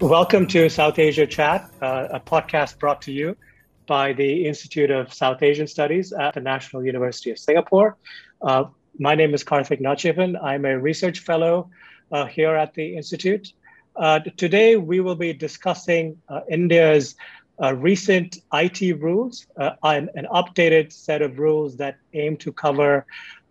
Welcome to South Asia Chat, uh, a podcast brought to you by the Institute of South Asian Studies at the National University of Singapore. Uh, my name is Karthik Nachiappan. I'm a research fellow uh, here at the Institute. Uh, today, we will be discussing uh, India's uh, recent IT rules, an, an, updated set of rules that aim to cover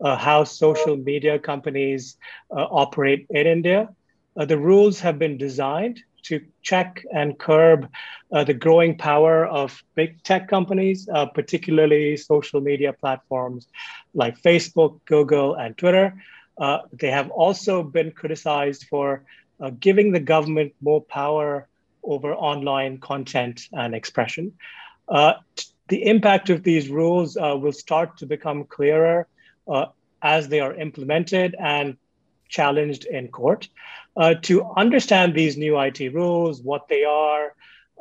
how social media companies operate in India. the rules have been designed to check and curb uh, the growing power of big tech companies, uh, particularly social media platforms like Facebook, Google, and Twitter. Uh, they have also been criticized for uh, giving the government more power over online content and expression. Uh, the impact of these rules uh, will start to become clearer as they are implemented and challenged in court. Uh, to understand these new IT rules, what they are,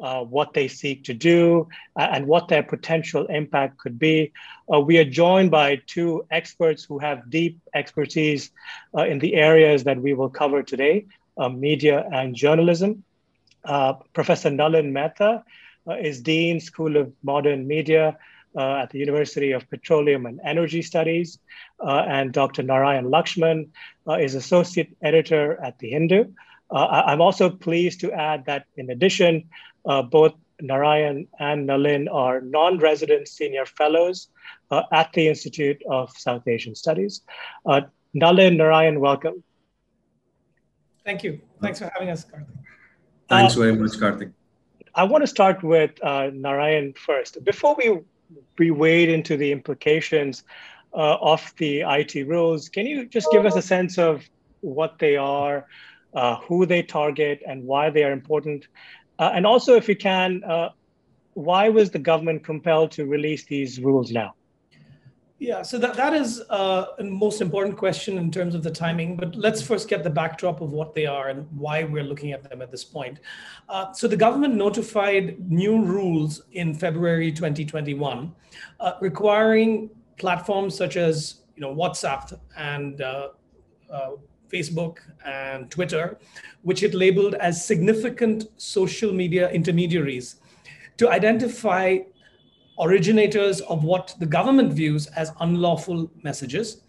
uh, what they seek to do, uh, and what their potential impact could be. Uh, we are joined by two experts who have deep expertise uh, in the areas that we will cover today uh, media and journalism. Professor Nalin Mehta is Dean, School of Modern Media at the University of Petroleum and Energy Studies, uh, and Dr. Narayan Lakshman uh, is Associate Editor at The Hindu. I'm also pleased to add that in addition, both Narayan and Nalin are non resident senior fellows uh, at the Institute of South Asian Studies. Uh, Nalin, Narayan, welcome. Thank you. Thanks for having us, Karthik. Thanks very much, Karthik. I want to start with uh, Narayan first. Before we we wade into the implications uh, of the IT rules, can you just give us a sense of what they are, uh, who they target, and why they are important? Uh, and also, if you can, uh, why was the government compelled to release these rules now? Yeah, so that, that is uh, a most important question in terms of the timing. But let's first get the backdrop of what they are and why we're looking at them at this point. Uh, so the government notified new rules in February 2021, uh, requiring platforms such as you know WhatsApp and uh, uh, Facebook and Twitter, which it labeled as significant social media intermediaries, to identify originators of what the government views as unlawful messages.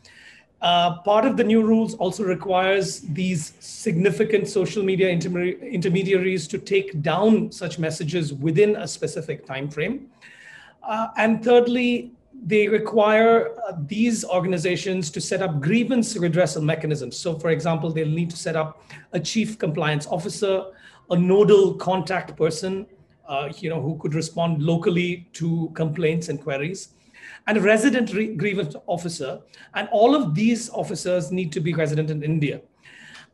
Uh, part of the new rules also requires these significant social media intermediaries to take down such messages within a specific time frame. Uh, and thirdly, they require uh, these organizations to set up grievance redressal mechanisms. So, for example, they'll need to set up a chief compliance officer, a nodal contact person, uh, you know, who could respond locally to complaints and queries, and a resident re- grievance officer. And all of these officers need to be resident in India.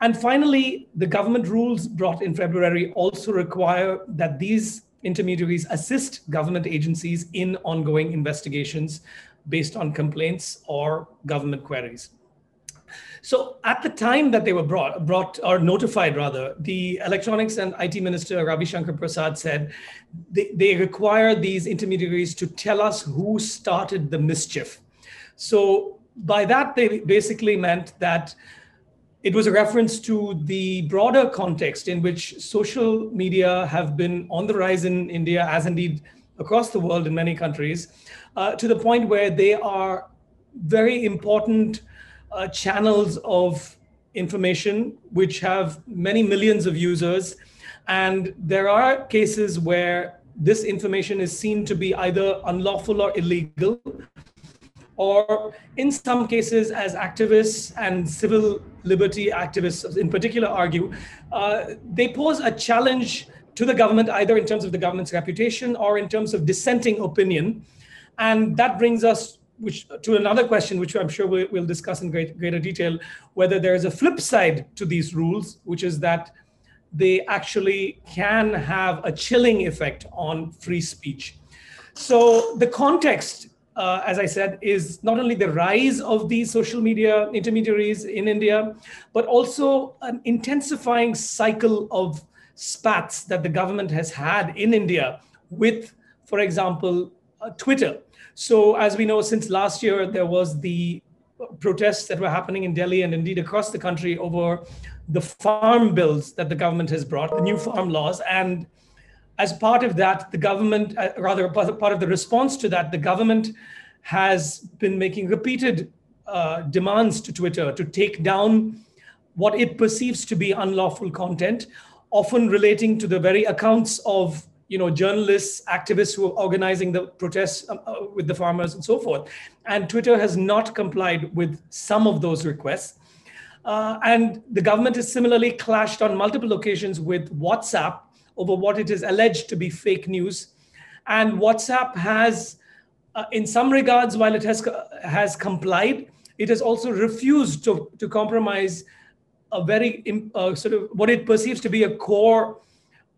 And finally, the government rules brought in February also require that these intermediaries assist government agencies in ongoing investigations based on complaints or government queries. So at the time that they were brought, brought or notified rather, the electronics and IT minister Ravi Shankar Prasad said they, they require these intermediaries to tell us who started the mischief. So by that, they basically meant that it was a reference to the broader context in which social media have been on the rise in India, as indeed across the world in many countries, uh, to the point where they are very important uh, channels of information which have many millions of users. And there are cases where this information is seen to be either unlawful or illegal, or in some cases, as activists and civil liberty activists in particular argue, uh, they pose a challenge to the government, either in terms of the government's reputation or in terms of dissenting opinion. And that brings us which to another question, which I'm sure we, will discuss in great, greater detail, whether there is a flip side to these rules, which is that they actually can have a chilling effect on free speech. So the context, uh, as I said, is not only the rise of these social media intermediaries in India, but also an intensifying cycle of spats that the government has had in India with, for example, uh, Twitter so, as we know, since last year, there was the protests that were happening in Delhi and indeed across the country over the farm bills that the government has brought, the new farm laws. And as part of that, the government, uh, rather, part of the response to that, the government has been making repeated uh, demands to Twitter to take down what it perceives to be unlawful content, often relating to the very accounts of you know journalists activists who are organizing the protests um, uh, with the farmers and so forth. And twitter has not complied with some of those requests. Uh, and the government has similarly clashed on multiple occasions with whatsapp over what it is alleged to be fake news. And whatsapp has uh, in some regards while it has has complied it has also refused to, to compromise a very uh, sort of what it perceives to be a core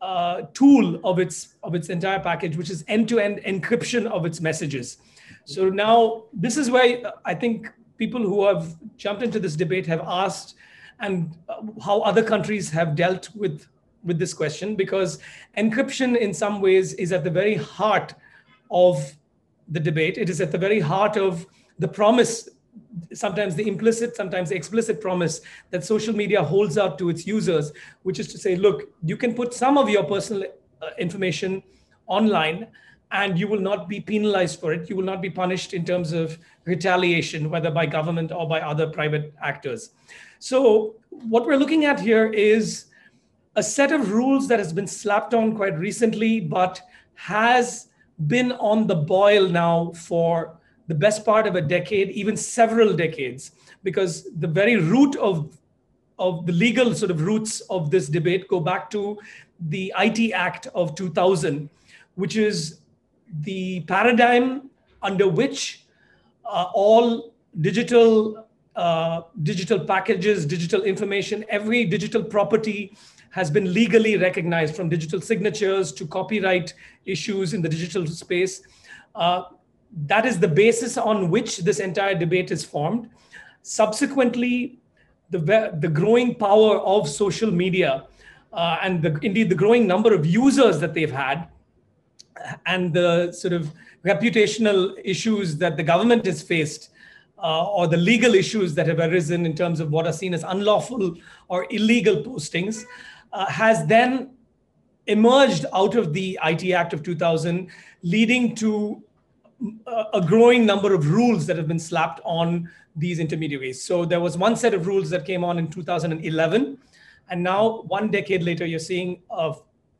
uh, tool of its of its entire package, which is end-to-end encryption of its messages. So now this is where I think people who have jumped into this debate have asked, and uh, how other countries have dealt with with this question, because encryption in some ways is at the very heart of the debate. It is at the very heart of the promise sometimes the implicit, sometimes the explicit promise that social media holds out to its users, which is to say, look, you can put some of your personal uh, information online and you will not be penalized for it. You will not be punished in terms of retaliation, whether by government or by other private actors. So, what we're looking at here is a set of rules that has been slapped on quite recently, but has been on the boil now for the best part of a decade, even several decades, because the very root of of the legal sort of roots of this debate go back to the IT Act of 2000, which is the paradigm under which uh, all digital uh, digital packages, digital information, every digital property has been legally recognized from digital signatures to copyright issues in the digital space. Uh, that is the basis on which this entire debate is formed. Subsequently, the, the growing power of social media uh, and the, indeed the growing number of users that they've had and the sort of reputational issues that the government has faced uh, or the legal issues that have arisen in terms of what are seen as unlawful or illegal postings uh, has then emerged out of the IT Act of 2000, leading to a growing number of rules that have been slapped on these intermediaries. So there was one set of rules that came on in 2011, and now one decade later, you're seeing a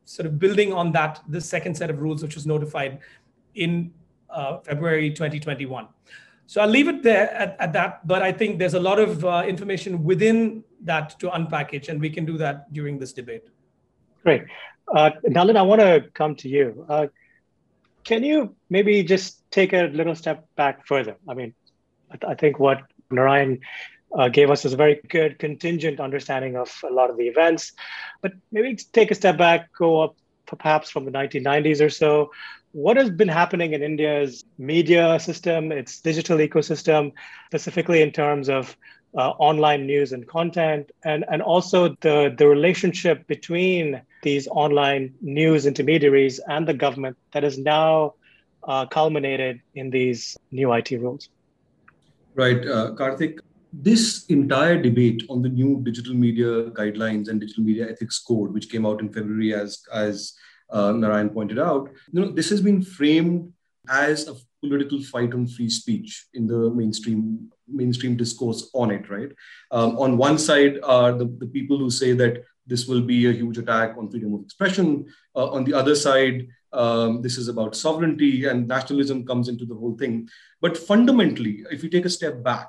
sort of building on that the second set of rules, which was notified in uh, February 2021. So I'll leave it there at, at, that, but I think there's a lot of uh, information within that to unpackage, and we can do that during this debate. Great. Uh, I want to come to you. Uh, can you maybe just take a little step back further? I mean, I, th- I think what Narayan uh, gave us is a very good contingent understanding of a lot of the events, but maybe take a step back, go up perhaps from the 1990s or so. What has been happening in India's media system, its digital ecosystem, specifically in terms of uh, online news and content, and, and also the, the relationship between these online news intermediaries and the government that is now uh, culminated in these new IT rules. Right, uh, Karthik. This entire debate on the new digital media guidelines and digital media ethics code, which came out in February, as as uh, Narayan pointed out, you know, this has been framed as a political fight on free speech in the mainstream mainstream discourse on it. Right. Um, on one side are the, the people who say that this will be a huge attack on freedom of expression. Uh, on the other side, um, this is about sovereignty and nationalism comes into the whole thing. But fundamentally, if you take a step back,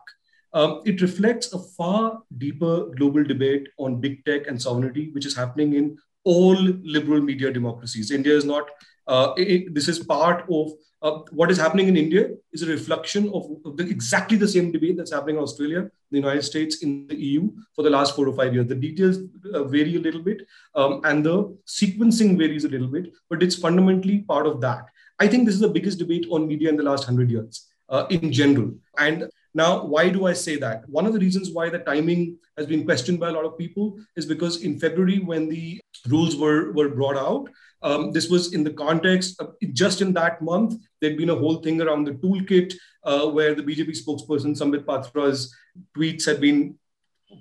um, it reflects a far deeper global debate on big tech and sovereignty, which is happening in all liberal media democracies. India is not, uh, it, this is part of uh, what is happening in India is a reflection of, of the, exactly the same debate that's happening in Australia, the United States, in the EU for the last four or five years. The details uh, vary a little bit, um, and the sequencing varies a little bit, but it's fundamentally part of that. I think this is the biggest debate on media in the last hundred years uh, in general. And now, why do I say that? One of the reasons why the timing has been questioned by a lot of people is because in February, when the rules were, were brought out, um, this was in the context of just in that month, there'd been a whole thing around the toolkit uh, where the BJP spokesperson, Sambit Patra's tweets had been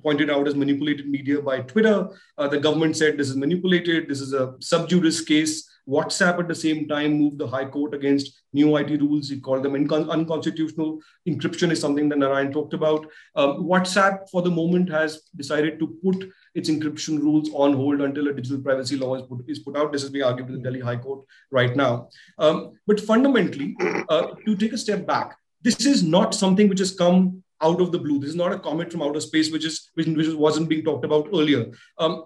pointed out as manipulated media by Twitter. Uh, the government said this is manipulated. This is a sub judice case. WhatsApp at the same time moved the High Court against new IT rules. He called them unconstitutional. Encryption is something that Narayan talked about. Um, WhatsApp, for the moment, has decided to put its encryption rules on hold until a digital privacy law is put, is put out. This is being argued in the Delhi High Court right now. Um, but fundamentally, uh, to take a step back, this is not something which has come out of the blue. This is not a comet from outer space, which is which, which wasn't being talked about earlier. Um,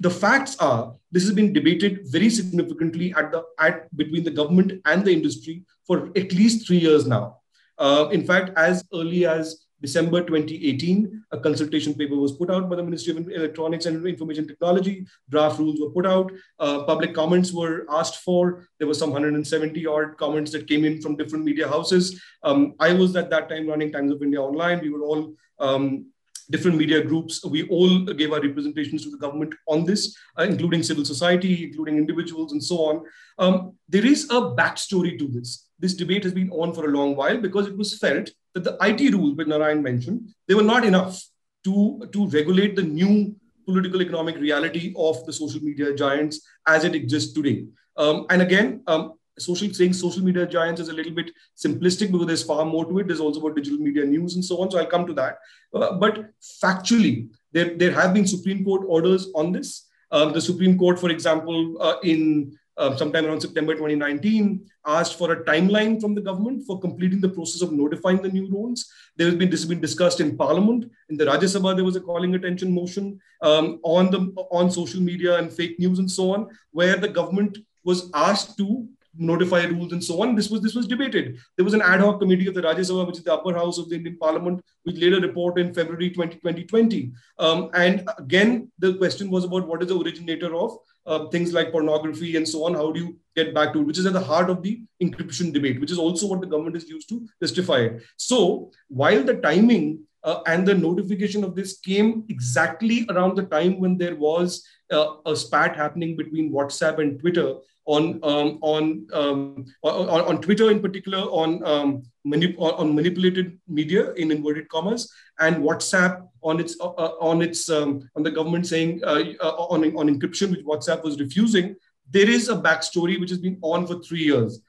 the facts are this has been debated very significantly at the at between the government and the industry for at least three years now. Uh, in fact, as early as December 2018, a consultation paper was put out by the Ministry of Electronics and Information Technology. Draft rules were put out. Uh, public comments were asked for. There were some 170 odd comments that came in from different media houses. Um, I was at that time running Times of India Online. We were all um, different media groups. We all gave our representations to the government on this, uh, including civil society, including individuals, and so on. Um, there is a backstory to this. This debate has been on for a long while because it was felt that the IT rules, which Narayan mentioned, they were not enough to, to regulate the new political economic reality of the social media giants as it exists today. Um, and again, um, social saying social media giants is a little bit simplistic because there's far more to it. There's also about digital media news and so on. So I'll come to that. Uh, but factually, there, there have been Supreme Court orders on this. Um, the Supreme Court, for example, uh, in uh, sometime around September 2019, asked for a timeline from the government for completing the process of notifying the new rules. There has been this has been discussed in Parliament. In the Rajya Sabha, there was a calling attention motion um, on the on social media and fake news and so on, where the government was asked to notify rules and so on. This was this was debated. There was an ad hoc committee of the Rajya Sabha, which is the upper house of the Indian Parliament, which later report in February 2020. Um, and again, the question was about what is the originator of uh, things like pornography and so on. How do you get back to it? Which is at the heart of the encryption debate, which is also what the government is used to justify it. So while the timing uh, and the notification of this came exactly around the time when there was uh, a spat happening between WhatsApp and Twitter on um, on, um, on, on Twitter in particular on um, manip- on manipulated media in inverted commas and WhatsApp on its uh, uh, on its um, on the government saying uh, uh, on on encryption which WhatsApp was refusing. There is a backstory which has been on for three years.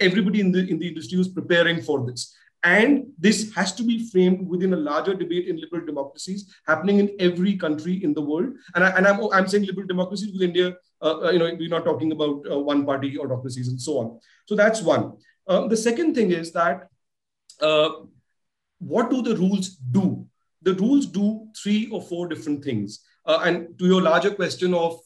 Everybody in the in the industry was preparing for this. And this has to be framed within a larger debate in liberal democracies happening in every country in the world. And, I, and I'm, I'm saying liberal democracies because India, uh, uh, you know, we're not talking about uh, one party autocracies and so on. So that's one. Um, the second thing is that uh, what do the rules do? The rules do three or four different things. Uh, and to your larger question of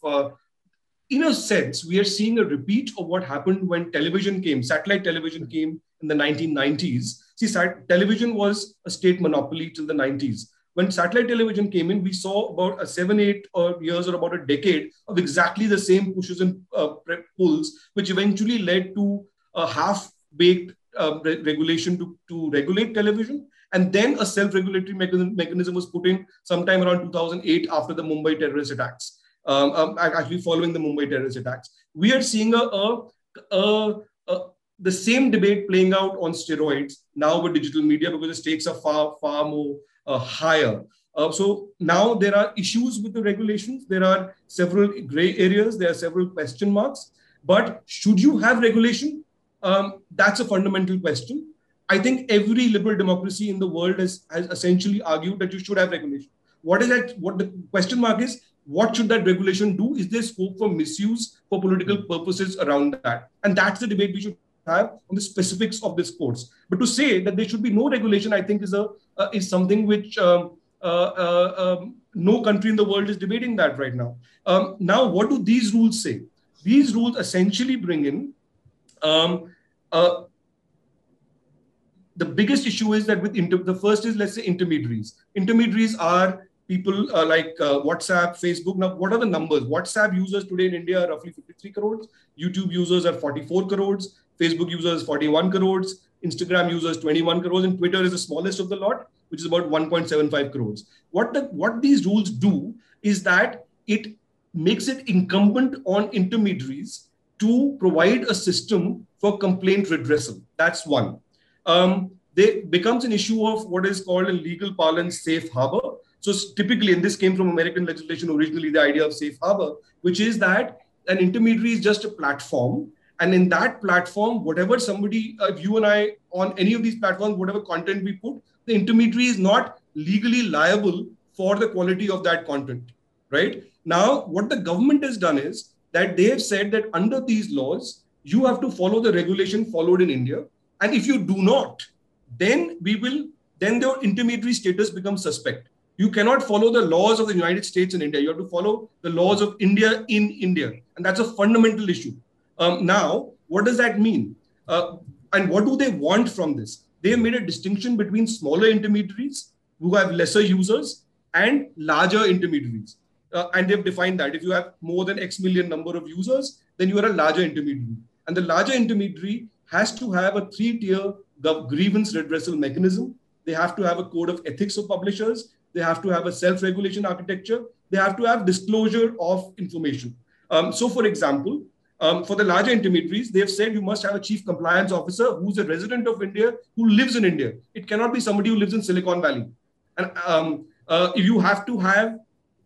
in a sense, we are seeing a repeat of what happened when television came, satellite television came in the 1990s. See, sat- television was a state monopoly till the 90s. When satellite television came in, we saw about a seven, eight or years or about a decade of exactly the same pushes and uh, pulls, which eventually led to a half-baked uh, re- regulation to, to regulate television. And then a self-regulatory mechanism, mechanism was put in sometime around 2008 after the Mumbai terrorist attacks. Um, um, actually following the Mumbai terrorist attacks. We are seeing a, a, a, a, the same debate playing out on steroids now with digital media because the stakes are far, far more uh, higher. Uh, so now there are issues with the regulations. There are several gray areas. There are several question marks. But should you have regulation? Um, that's a fundamental question. I think every liberal democracy in the world has, has essentially argued that you should have regulation. What is that? What the question mark is? what should that regulation do? Is there scope for misuse for political purposes around that? And that's the debate we should have on the specifics of this course. But to say that there should be no regulation, I think is a uh, is something which um, uh, uh, um, no country in the world is debating that right now. Um, now, what do these rules say? These rules essentially bring in um, uh, the biggest issue is that with inter- the first is let's say intermediaries. Intermediaries are people uh, like uh, WhatsApp, Facebook. Now, what are the numbers? WhatsApp users today in India are roughly 53 crores. YouTube users are 44 crores. Facebook users 41 crores. Instagram users 21 crores, and Twitter is the smallest of the lot, which is about 1.75 crores. What the what these rules do is that it makes it incumbent on intermediaries to provide a system for complaint redressal. That's one. Um, there becomes an issue of what is called in legal parlance safe harbor So typically, and this came from American legislation originally, the idea of safe harbor, which is that an intermediary is just a platform. And in that platform, whatever somebody, uh, if you and I on any of these platforms, whatever content we put, the intermediary is not legally liable for the quality of that content, right? Now, what the government has done is that they have said that under these laws, you have to follow the regulation followed in India. And if you do not, then we will, then the intermediary status becomes suspect. You cannot follow the laws of the United States in India. You have to follow the laws of India in India. And that's a fundamental issue. Um, now, what does that mean? Uh, and what do they want from this? They have made a distinction between smaller intermediaries who have lesser users and larger intermediaries. Uh, and they've defined that if you have more than X million number of users, then you are a larger intermediary. And the larger intermediary has to have a three tier grievance redressal mechanism. They have to have a code of ethics of publishers. They have to have a self regulation architecture. They have to have disclosure of information. Um, so, for example, um, for the larger intermediaries, they have said you must have a chief compliance officer who's a resident of India who lives in India. It cannot be somebody who lives in Silicon Valley. And um, uh, you have to have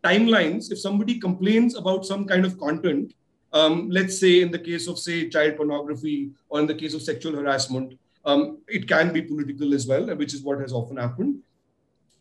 timelines. If somebody complains about some kind of content, um, let's say in the case of say child pornography or in the case of sexual harassment, um, it can be political as well, which is what has often happened.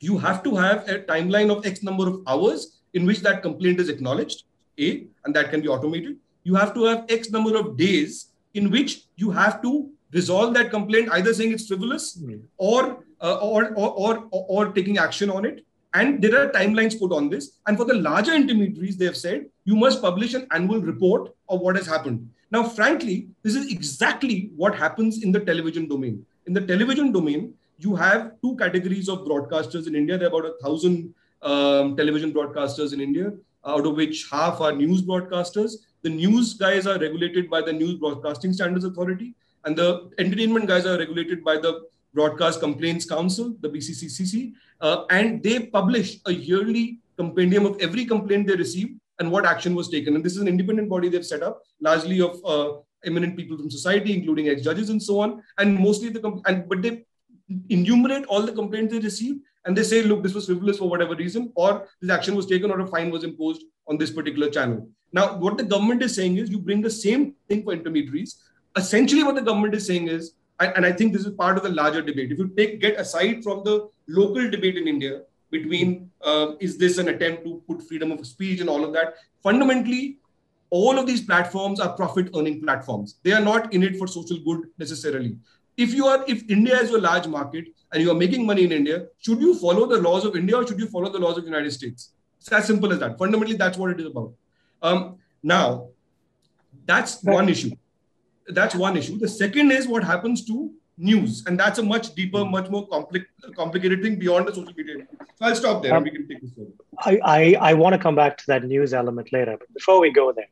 You have to have a timeline of X number of hours in which that complaint is acknowledged, A, and that can be automated. You have to have X number of days in which you have to resolve that complaint, either saying it's frivolous mm. or, uh, or, or, or, or taking action on it. And there are timelines put on this. And for the larger intermediaries, they have said you must publish an annual report of what has happened. Now, frankly, this is exactly what happens in the television domain. In the television domain, you have two categories of broadcasters in India. There are about a thousand um, television broadcasters in India, out of which half are news broadcasters. The news guys are regulated by the News Broadcasting Standards Authority, and the entertainment guys are regulated by the Broadcast Complaints Council, the BCCCC, uh, and they publish a yearly compendium of every complaint they receive and what action was taken. And this is an independent body they've set up, largely of uh, eminent people from society, including ex-judges and so on. And mostly the and but they enumerate all the complaints they receive and they say, look, this was frivolous for whatever reason, or this action was taken, or a fine was imposed on this particular channel. Now, what the government is saying is you bring the same thing for intermediaries. Essentially, what the government is saying is, and I think this is part of the larger debate. If you take get aside from the local debate in India, between uh, is this an attempt to put freedom of speech and all of that fundamentally all of these platforms are profit earning platforms. They are not in it for social good necessarily. If you are if india is a large market and you are making money in india should you follow the laws of india or should you follow the laws of the united states? It's as simple as that. Fundamentally that's what it is about um, now that's one issue. That's one issue. The second is what happens to news and that's a much deeper hmm. much more compli- complicated thing beyond the social media. So i'll stop there. Um, and we can take this further I, I, I want to come back to that news element later but before we go there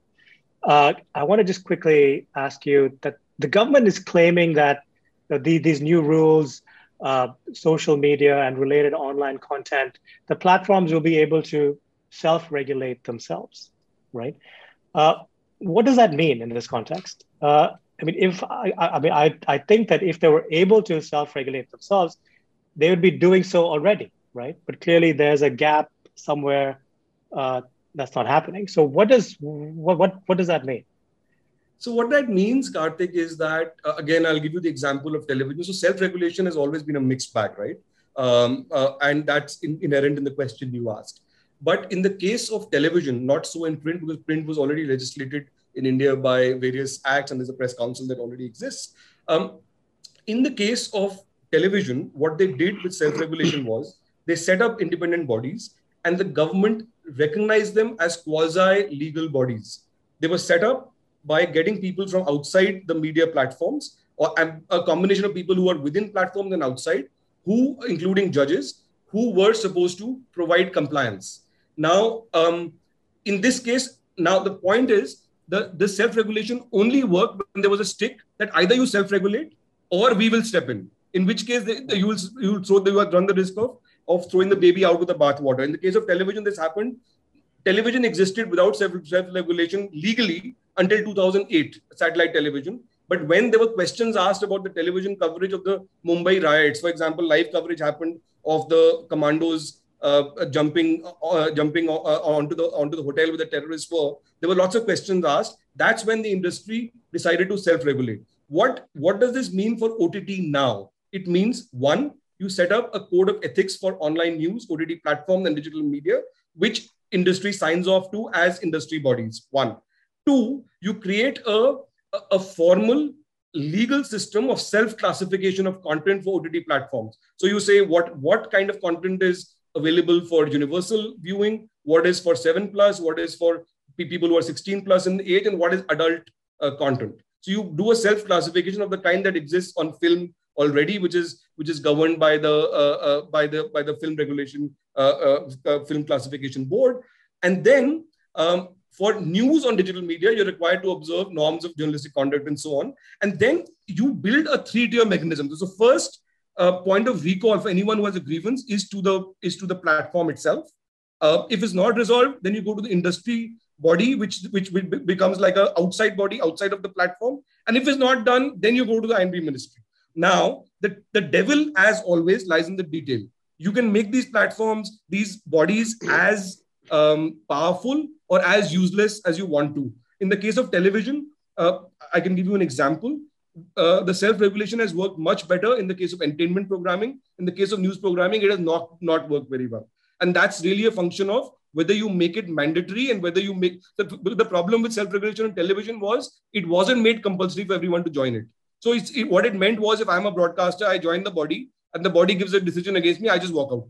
uh, i want to just quickly ask you that the government is claiming that the, these new rules uh, social media and related online content the platforms will be able to self-regulate themselves right uh, what does that mean in this context uh, I mean, if I, I mean, I, I think that if they were able to self-regulate themselves, they would be doing so already, right? But clearly, there's a gap somewhere uh, that's not happening. So, what does what what what does that mean? So, what that means, Karthik, is that uh, again, I'll give you the example of television. So, self-regulation has always been a mixed bag, right? Um, uh, and that's in, inherent in the question you asked. But in the case of television, not so in print because print was already legislated in India by various acts, and there's a press council that already exists. Um, in the case of television, what they did with self regulation was they set up independent bodies, and the government recognized them as quasi legal bodies. They were set up by getting people from outside the media platforms or a combination of people who are within platforms and outside, who, including judges, who were supposed to provide compliance. Now, um, in this case, now the point is the, the self-regulation only worked when there was a stick that either you self-regulate or we will step in. In which case you will you will throw you run the risk of of throwing the baby out with the bathwater. In the case of television, this happened. Television existed without self regulation legally until 2008, satellite television. But when there were questions asked about the television coverage of the Mumbai riots, for example, live coverage happened of the commandos jumping uh, jumping uh, onto the onto the hotel with the terrorists were, there were lots of questions asked. That's when the industry decided to self-regulate. What what does this mean for OTT now? It means one, you set up a code of ethics for online news, OTT platforms, and digital media, which industry signs off to as industry bodies. One, two, you create a a formal legal system of self classification of content for ott platforms so you say what what kind of content is available for universal viewing what is for 7 plus what is for people who are 16 plus in age and what is adult uh, content so you do a self classification of the kind that exists on film already which is which is governed by the uh, uh, by the by the film regulation uh, uh, uh, film classification board and then um, for news on digital media, you're required to observe norms of journalistic conduct and so on. And then you build a three-tier mechanism. So first uh, point of recall for anyone who has a grievance is to the is to the platform itself. Uh, if it's not resolved, then you go to the industry body, which which becomes like a outside body outside of the platform. And if it's not done, then you go to the I&B ministry. Now, the, the devil, as always, lies in the detail. You can make these platforms, these bodies, as um, powerful or as useless as you want to. In the case of television, uh, I can give you an example. Uh, the self-regulation has worked much better in the case of entertainment programming. In the case of news programming, it has not, not worked very well. And that's really a function of whether you make it mandatory and whether you make the, the problem with self-regulation on television was it wasn't made compulsory for everyone to join it. So it's, it, what it meant was if I'm a broadcaster, I join the body and the body gives a decision against me, I just walk out.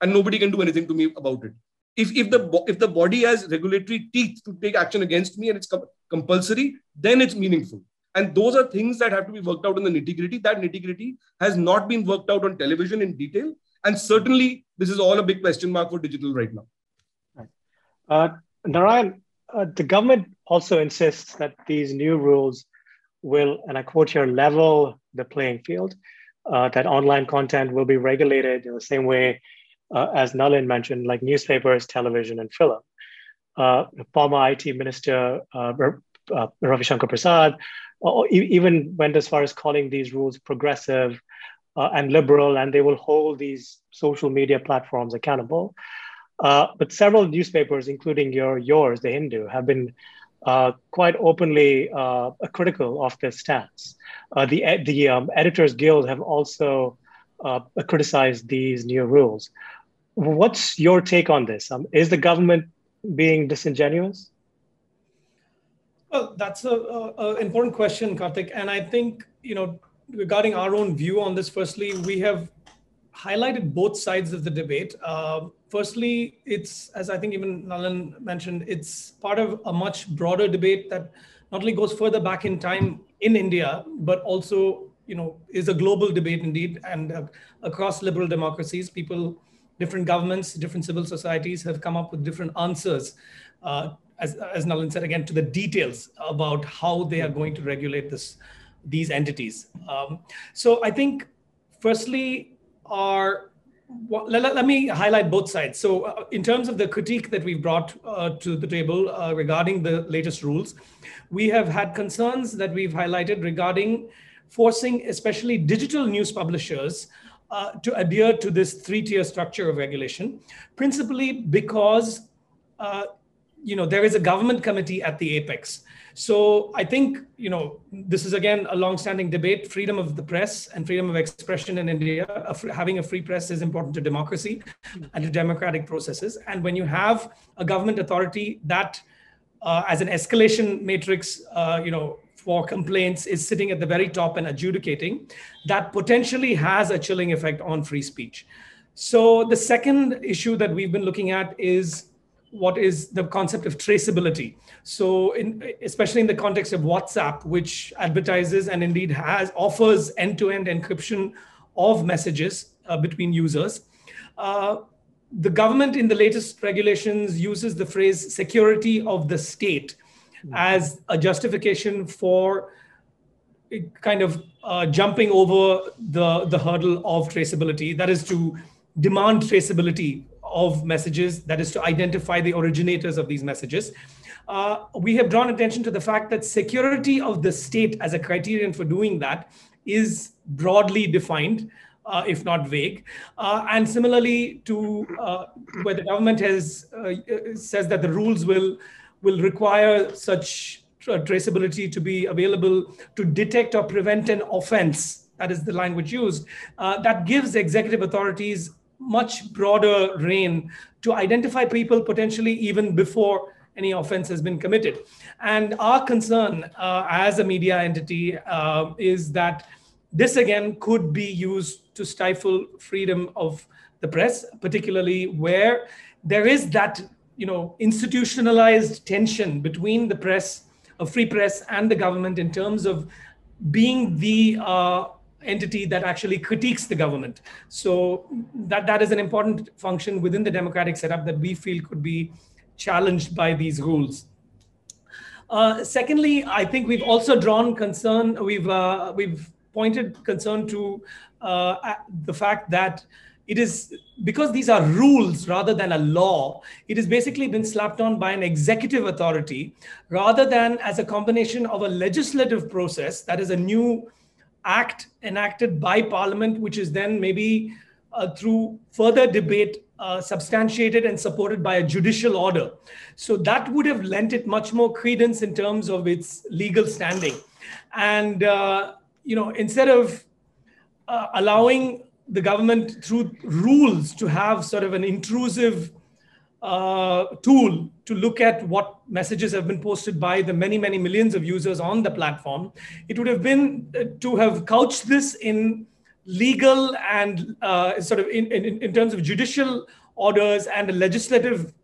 And nobody can do anything to me about it if, if the if the body has regulatory teeth to take action against me and it's compulsory, then it's meaningful. And those are things that have to be worked out in the nitty gritty. That nitty gritty has not been worked out on television in detail. And certainly, this is all a big question mark for digital right now. Uh, Narayan, uh, the government also insists that these new rules will, and I quote here, level the playing field, uh, that online content will be regulated in the same way uh, as Nalin mentioned, like newspapers, television, and film. Uh, former IT Minister uh, uh, Ravi Shankar Prasad uh, even went as far as calling these rules progressive uh, and liberal, and they will hold these social media platforms accountable. but several newspapers, including your yours, the Hindu, have been quite openly critical of this stance. the the um, Editors Guild have also criticized these new rules. What's your take on this? Um, is the government being disingenuous? Well, that's a, important question, Karthik. And I think you know regarding our own view on this. Firstly, we have highlighted both sides of the debate. Uh, firstly, it's as I think even Nalin mentioned, it's part of a much broader debate that not only goes further back in time in India, but also you know is a global debate indeed, and uh, across liberal democracies, people different governments, different civil societies have come up with different answers, uh, as, as Nalin said again, to the details about how they are going to regulate this, these entities. Um, so I think, firstly, our well, let, let, me highlight both sides. So, uh, in terms of the critique that we've brought uh, to the table uh, regarding the latest rules, we have had concerns that we've highlighted regarding forcing, especially digital news publishers, uh, to adhere to this three-tier structure of regulation, principally because uh, you know there is a government committee at the apex. So I think you know this is again a long-standing debate: freedom of the press and freedom of expression in India. having a free press is important to democracy and to democratic processes. And when you have a government authority that, uh, as an escalation matrix, uh, you know, for complaints is sitting at the very top and adjudicating, that potentially has a chilling effect on free speech. So the second issue that we've been looking at is what is the concept of traceability. So in, especially in the context of WhatsApp, which advertises and indeed has offers end-to-end encryption of messages uh, between users. Uh, the government in the latest regulations uses the phrase security of the state as a justification for kind of uh, jumping over the, the hurdle of traceability. That is to demand traceability of messages, that is to identify the originators of these messages. Uh, we have drawn attention to the fact that security of the state as a criterion for doing that is broadly defined uh, if not vague. Uh, and similarly, to uh, where the government has uh, says that the rules will will require such traceability to be available to detect or prevent an offense. That is the language used. Uh, that gives executive authorities much broader rein to identify people potentially even before any offense has been committed. And our concern uh, as a media entity uh, is that this again could be used to stifle freedom of the press, particularly where there is that you know institutionalized tension between the press, a free press, and the government in terms of being the uh, entity that actually critiques the government. So that that is an important function within the democratic setup that we feel could be challenged by these rules. Uh, secondly, I think we've also drawn concern. We've uh, we've pointed concern to uh, the fact that it is because these are rules rather than a law it has basically been slapped on by an executive authority rather than as a combination of a legislative process that is a new act enacted by parliament which is then maybe uh, through further debate uh, substantiated and supported by a judicial order. So that would have lent it much more credence in terms of its legal standing. And uh, you know, instead of uh, allowing the government through rules to have sort of an intrusive uh, tool to look at what messages have been posted by the many, many millions of users on the platform, it would have been uh, to have couched this in legal and uh, sort of in, in, in, terms of judicial orders and a legislative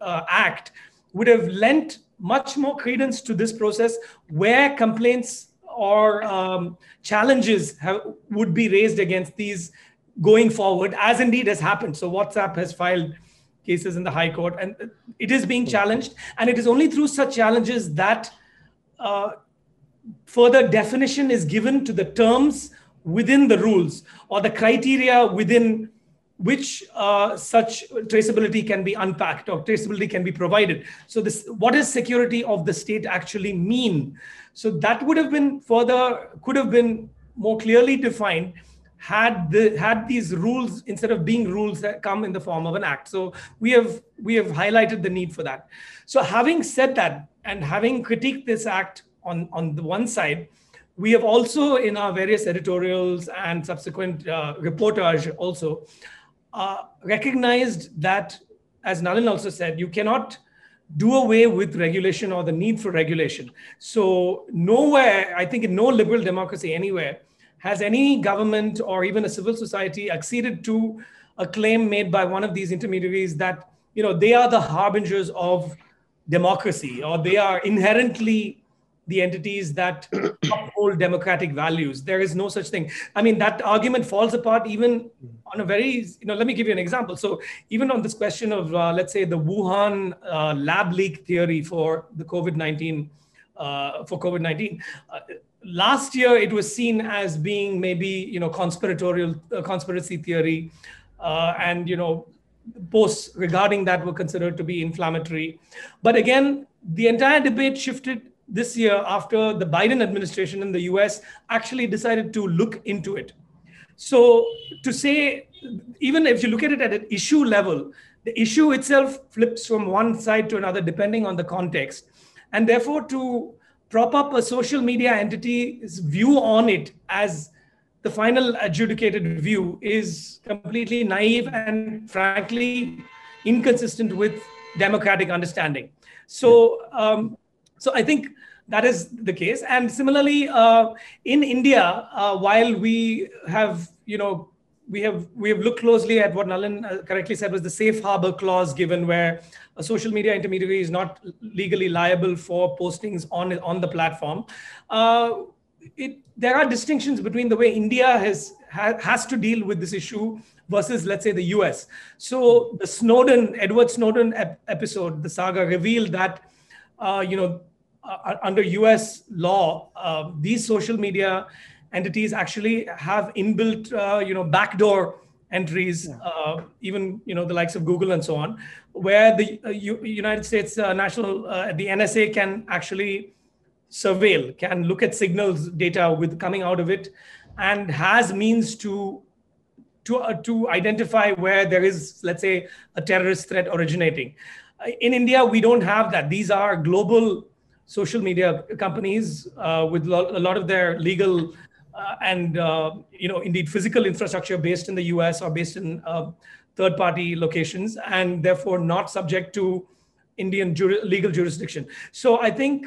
uh, act would have lent much more credence to this process where complaints or um, challenges have, would be raised against these going forward, as indeed has happened. So WhatsApp has filed cases in the High Court, and it is being challenged. And it is only through such challenges that uh, further definition is given to the terms within the rules or the criteria within which uh, such traceability can be unpacked or traceability can be provided. So this, what does security of the state actually mean? So that would have been further, could have been more clearly defined had the had these rules instead of being rules that come in the form of an act so we have we have highlighted the need for that so having said that and having critiqued this act on on the one side we have also in our various editorials and subsequent uh, reportage also uh, recognized that, as Nalin also said, you cannot do away with regulation or the need for regulation. So, nowhere, I think in no liberal democracy anywhere, has any government or even a civil society acceded to a claim made by one of these intermediaries that you know they are the harbingers of democracy or they are inherently the entities that uphold democratic values. There is no such thing. I mean, that argument falls apart even on a very, you know, let me give you an example. So, even on this question of, uh, let's say, the Wuhan uh, lab leak theory for the COVID 19, uh, for COVID 19. Uh, last year, it was seen as being maybe, you know, conspiratorial, uh, conspiracy theory. Uh, and, you know, posts regarding that were considered to be inflammatory. But again, the entire debate shifted this year after the Biden administration in the US actually decided to look into it. So, to say, even if you look at it at an issue level, the issue itself flips from one side to another depending on the context. And therefore, to prop up a social media entity's view on it as the final adjudicated view is completely naive and frankly inconsistent with democratic understanding. So, um, so I think that is the case. And similarly, uh, in India, uh, while we have, you know, we have we have looked closely at what Nalin uh, correctly said was the safe harbor clause given, where a social media intermediary is not legally liable for postings on on the platform. Uh, it, there are distinctions between the way India has ha, has to deal with this issue versus, let's say, the US. So the Snowden, Edward Snowden ep- episode, the saga revealed that, uh, you know, uh, under US law, uh, these social media entities actually have inbuilt, uh, you know, backdoor entries, yeah. Uh, even you know the likes of Google and so on, where the uh, U- United States uh, national, the NSA can actually surveil, can look at signals data with coming out of it, and has means to to, uh, to identify where there is, let's say, a terrorist threat originating. Uh, in India, we don't have that. These are global social media companies uh, with lo- a lot of their legal uh, and uh, you know indeed physical infrastructure based in the US or based in uh, third party locations and therefore not subject to Indian jur- legal jurisdiction. So I think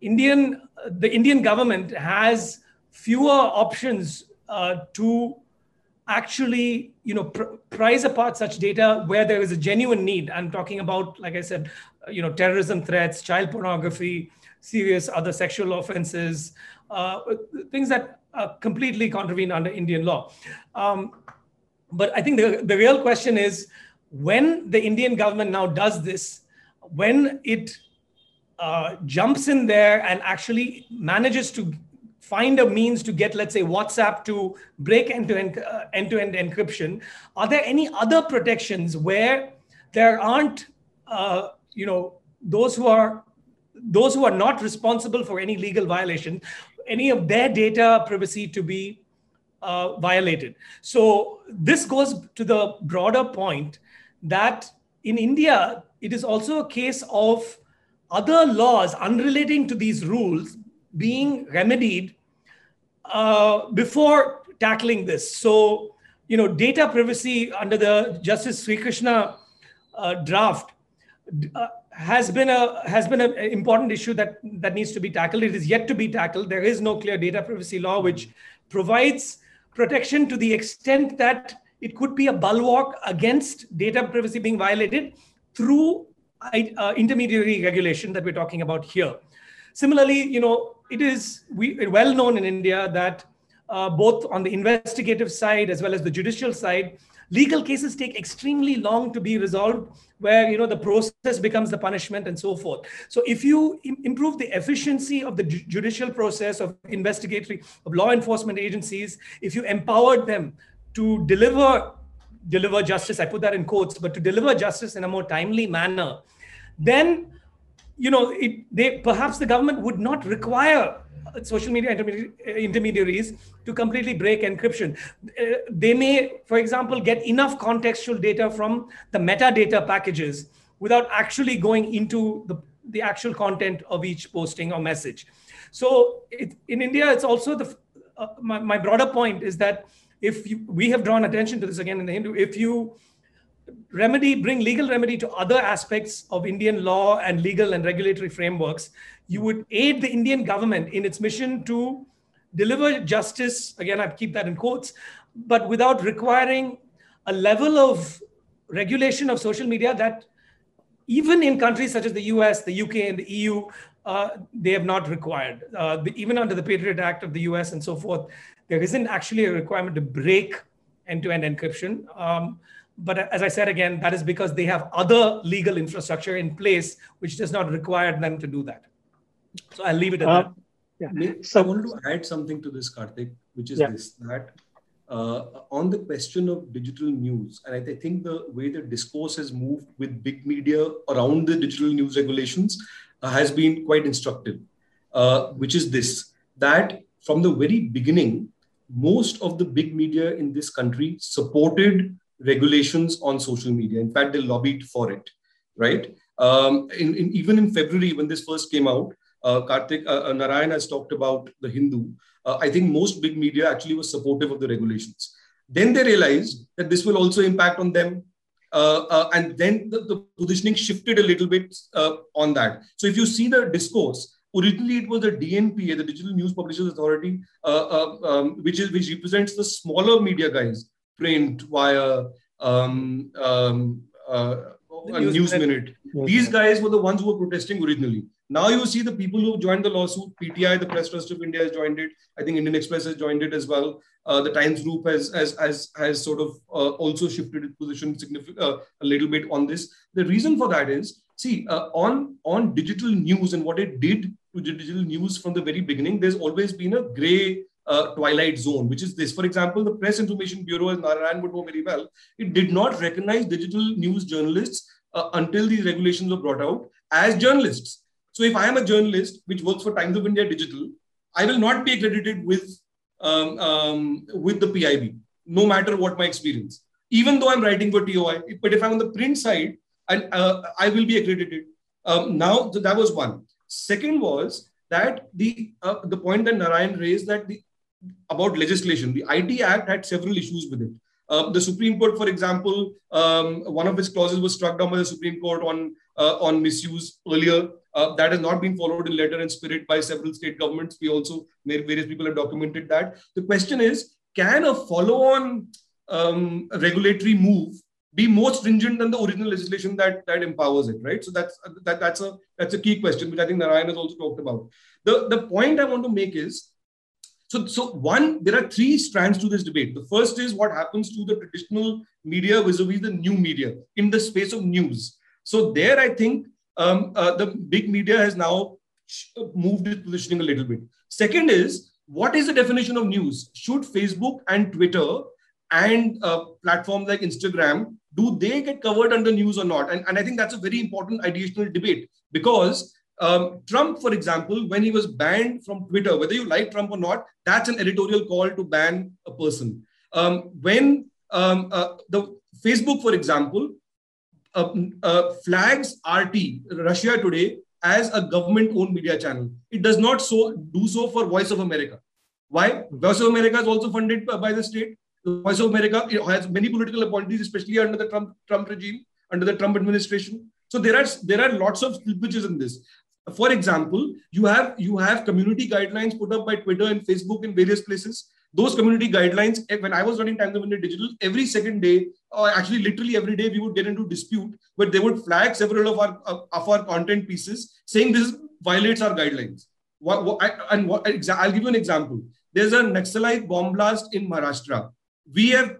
Indian the Indian government has fewer options uh, to actually you know pr- prize apart such data where there is a genuine need i'm talking about like i said uh, you know terrorism threats child pornography serious other sexual offenses uh, things that uh, completely contravene under indian law um, but i think the, the real question is when the indian government now does this when it uh, jumps in there and actually manages to find a means to get, let's say, WhatsApp to break end-to-end, uh, end-to-end encryption, are there any other protections where there aren't, uh, you know, those who are those who are not responsible for any legal violation, any of their data privacy to be uh, violated. So this goes to the broader point that in India, it is also a case of other laws unrelating to these rules being remedied uh, before tackling this. So, you know, data privacy under the Justice Sri Krishna uh, draft uh, has been a has been an important issue that that needs to be tackled. It is yet to be tackled. There is no clear data privacy law which provides protection to the extent that it could be a bulwark against data privacy being violated through uh, intermediary regulation that we're talking about here. Similarly, you know, it is we, well known in India that uh, both on the investigative side as well as the judicial side, legal cases take extremely long to be resolved where you know the process becomes the punishment and so forth. So if you Im- improve the efficiency of the ju- judicial process of investigatory of law enforcement agencies if you empowered them to deliver deliver justice i put that in quotes but to deliver justice in a more timely manner then you know, it, they perhaps the government would not require social media intermediaries to completely break encryption. Uh, they may, for example, get enough contextual data from the metadata packages without actually going into the, the actual content of each posting or message. So it, in India, it's also the uh, my, my broader point is that if you, we have drawn attention to this again in the Hindu, if you remedy, bring legal remedy to other aspects of Indian law and legal and regulatory frameworks, you would aid the Indian government in its mission to deliver justice. Again, I keep that in quotes, but without requiring a level of regulation of social media that even in countries such as the US, the UK, and the EU, uh, they have not required. Uh, the, even under the Patriot Act of the US and so forth, there isn't actually a requirement to break end to end encryption. Um, but as I said again, that is because they have other legal infrastructure in place which does not require them to do that. So I'll leave it at uh, that. Yeah. So I wanted to add something to this, Karthik, which is yeah. this that uh, on the question of digital news, and I, I, think the way the discourse has moved with big media around the digital news regulations uh, has been quite instructive, uh, which is this that from the very beginning, most of the big media in this country supported regulations on social media. In fact, they lobbied for it, right? Um, in, in, even in February, when this first came out, uh, Karthik uh, uh, Narayan has talked about the Hindu. Uh, I think most big media actually was supportive of the regulations. Then they realized that this will also impact on them. Uh, uh, and then the, the, positioning shifted a little bit on that. So if you see the discourse, originally it was the DNPA, the Digital News Publishers Authority, um, which is which represents the smaller media guys print, via um, um, uh, a news, news minute. minute. These guys were the ones who were protesting originally. Now you see the people who joined the lawsuit. PTI, the Press Trust of India, has joined it. I think Indian Express has joined it as well. Uh, the Times Group has has has, has sort of uh, also shifted its position significant uh, a little bit on this. The reason for that is, see, uh, on on digital news and what it did to digital news from the very beginning. There's always been a gray uh, twilight zone, which is this. For example, the Press Information Bureau, as Narayan would know very well, it did not recognize digital news journalists uh, until these regulations were brought out as journalists. So if I am a journalist which works for Times of India Digital, I will not be accredited with um, um, with the PIB. no matter what my experience, even though I'm writing for TOI. But if I'm on the print side, and uh, I will be accredited. Um, now that was one. Second was that the uh, the point that Narayan raised that the about legislation, the IT Act had several issues with it. Uh, the Supreme Court, for example, um, one of its clauses was struck down by the Supreme Court on uh, on misuse earlier. Uh, that has not been followed in letter and spirit by several state governments. We also various people have documented that. The question is, can a follow-on um, regulatory move be more stringent than the original legislation that that empowers it? Right. So that's that, that's a that's a key question, which I think Narayan has also talked about. The the point I want to make is so, so one, there are three strands to this debate. The first is what happens to the traditional media vis-a-vis the new media in the space of news. So there, I think um, uh, the big media has now moved its positioning a little bit. Second is what is the definition of news? Should Facebook and Twitter and uh, platforms like Instagram do they get covered under news or not? And, and I think that's a very important ideational debate because um, Trump, for example, when he was banned from Twitter, whether you like Trump or not, that's an editorial call to ban a person. Um, when um, uh, the Facebook, for example, uh, uh, flags RT, Russia Today, as a government-owned media channel, it does not so do so for Voice of America. Why? Voice of America is also funded by the state. Voice of America has many political appointees, especially under the Trump Trump regime, under the Trump administration. So there are there are lots of slippages in this for example you have you have community guidelines put up by twitter and facebook in various places. Those community guidelines eh, when i was running times of india digital every second day or actually literally every day we would get into dispute but they would flag several of our of our content pieces saying this violates our guidelines. What, what, and what, i'll give you an example. There's a naxalite bomb blast in maharashtra. We have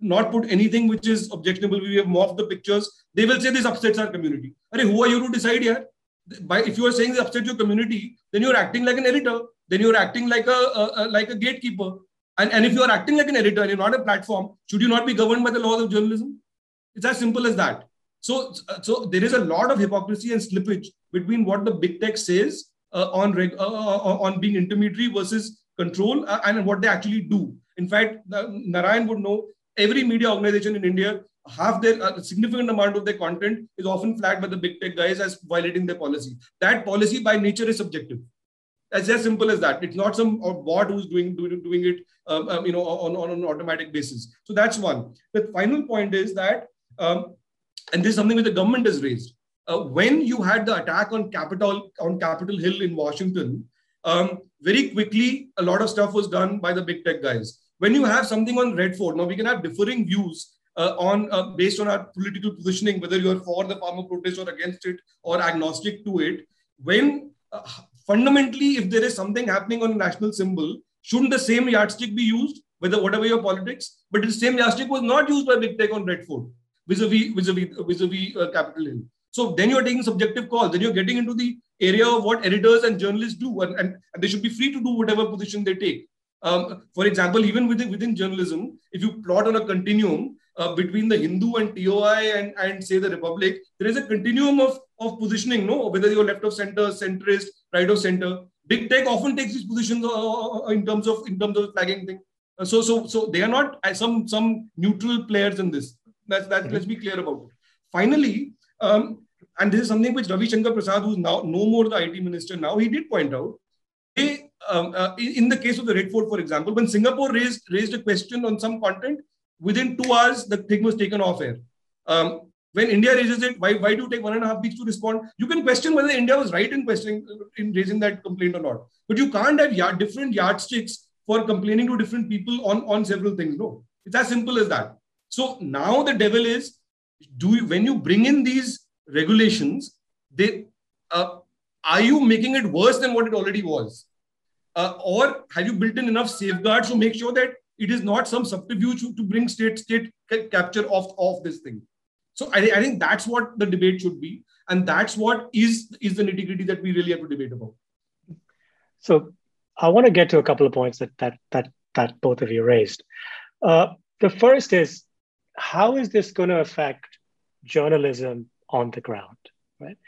not put anything which is objectionable. We have morphed the pictures. They will say this upsets our community. Are who are you to decide here by if you are saying this upset your community, then you're acting like an editor. Then you're acting like a, a, a, like a gatekeeper. And, and if you are acting like an editor and you're not a platform, should you not be governed by the laws of journalism? It's as simple as that. So, so there is a lot of hypocrisy and slippage between what the big tech says uh, on reg, uh, uh on being intermediary versus control uh, and what they actually do. In fact, Narayan would know every media organization in India half their a significant amount of their content is often flagged by the big tech guys as violating their policy. That policy by nature is subjective. It's as simple as that. It's not some bot who's doing doing, doing it, um, um, you know, on, on an automatic basis. So that's one. The final point is that, um, and this is something that the government has raised. Uh, when you had the attack on Capitol on Capitol Hill in Washington, um, very quickly a lot of stuff was done by the big tech guys. When you have something on Red Fort, now we can have differing views uh, on uh, based on our political positioning, whether you're for the farmer protest or against it or agnostic to it. When uh, fundamentally, if there is something happening on a national symbol, shouldn't the same yardstick be used, whether whatever your politics? But the same yardstick was not used by Big Tech on Red Fort vis-a-vis vis-a-vis vis-a-vis uh, Capitol Hill. So then you're taking subjective calls. Then you're getting into the area of what editors and journalists do, and, and, and they should be free to do whatever position they take. Um, for example, even within, within journalism, if you plot on a continuum, uh, between the Hindu and TOI and, and say the Republic, there is a continuum of, of positioning, no? Whether you're left of center, centrist, right of center. Big tech often takes these positions uh, uh in terms of in terms of flagging thing. Uh, so so so they are not uh, some some neutral players in this. That's that. Mm-hmm. Let's be clear about it. Finally, um, and this is something which Ravi Shankar Prasad, who's now no more the IT minister now, he did point out. They, um, uh, in the case of the Red Fort, for example, when Singapore raised raised a question on some content, within two hours, the thing was taken off air. Um, when India raises it, why, why do you take one and a half weeks to respond? You can question whether India was right in questioning in raising that complaint or not. But you can't have yard, different yardsticks for complaining to different people on, on several things. No, it's as simple as that. So now the devil is, do you, when you bring in these regulations, they uh, are you making it worse than what it already was, uh, or have you built in enough safeguards to make sure that it is not some subterfuge to bring state state capture of, of this thing. So I, I think that's what the debate should be. And that's what is, is the nitty gritty that we really have to debate about. So I want to get to a couple of points that, that, that, that both of you raised. Uh, the first is how is this going to affect journalism on the ground? Right.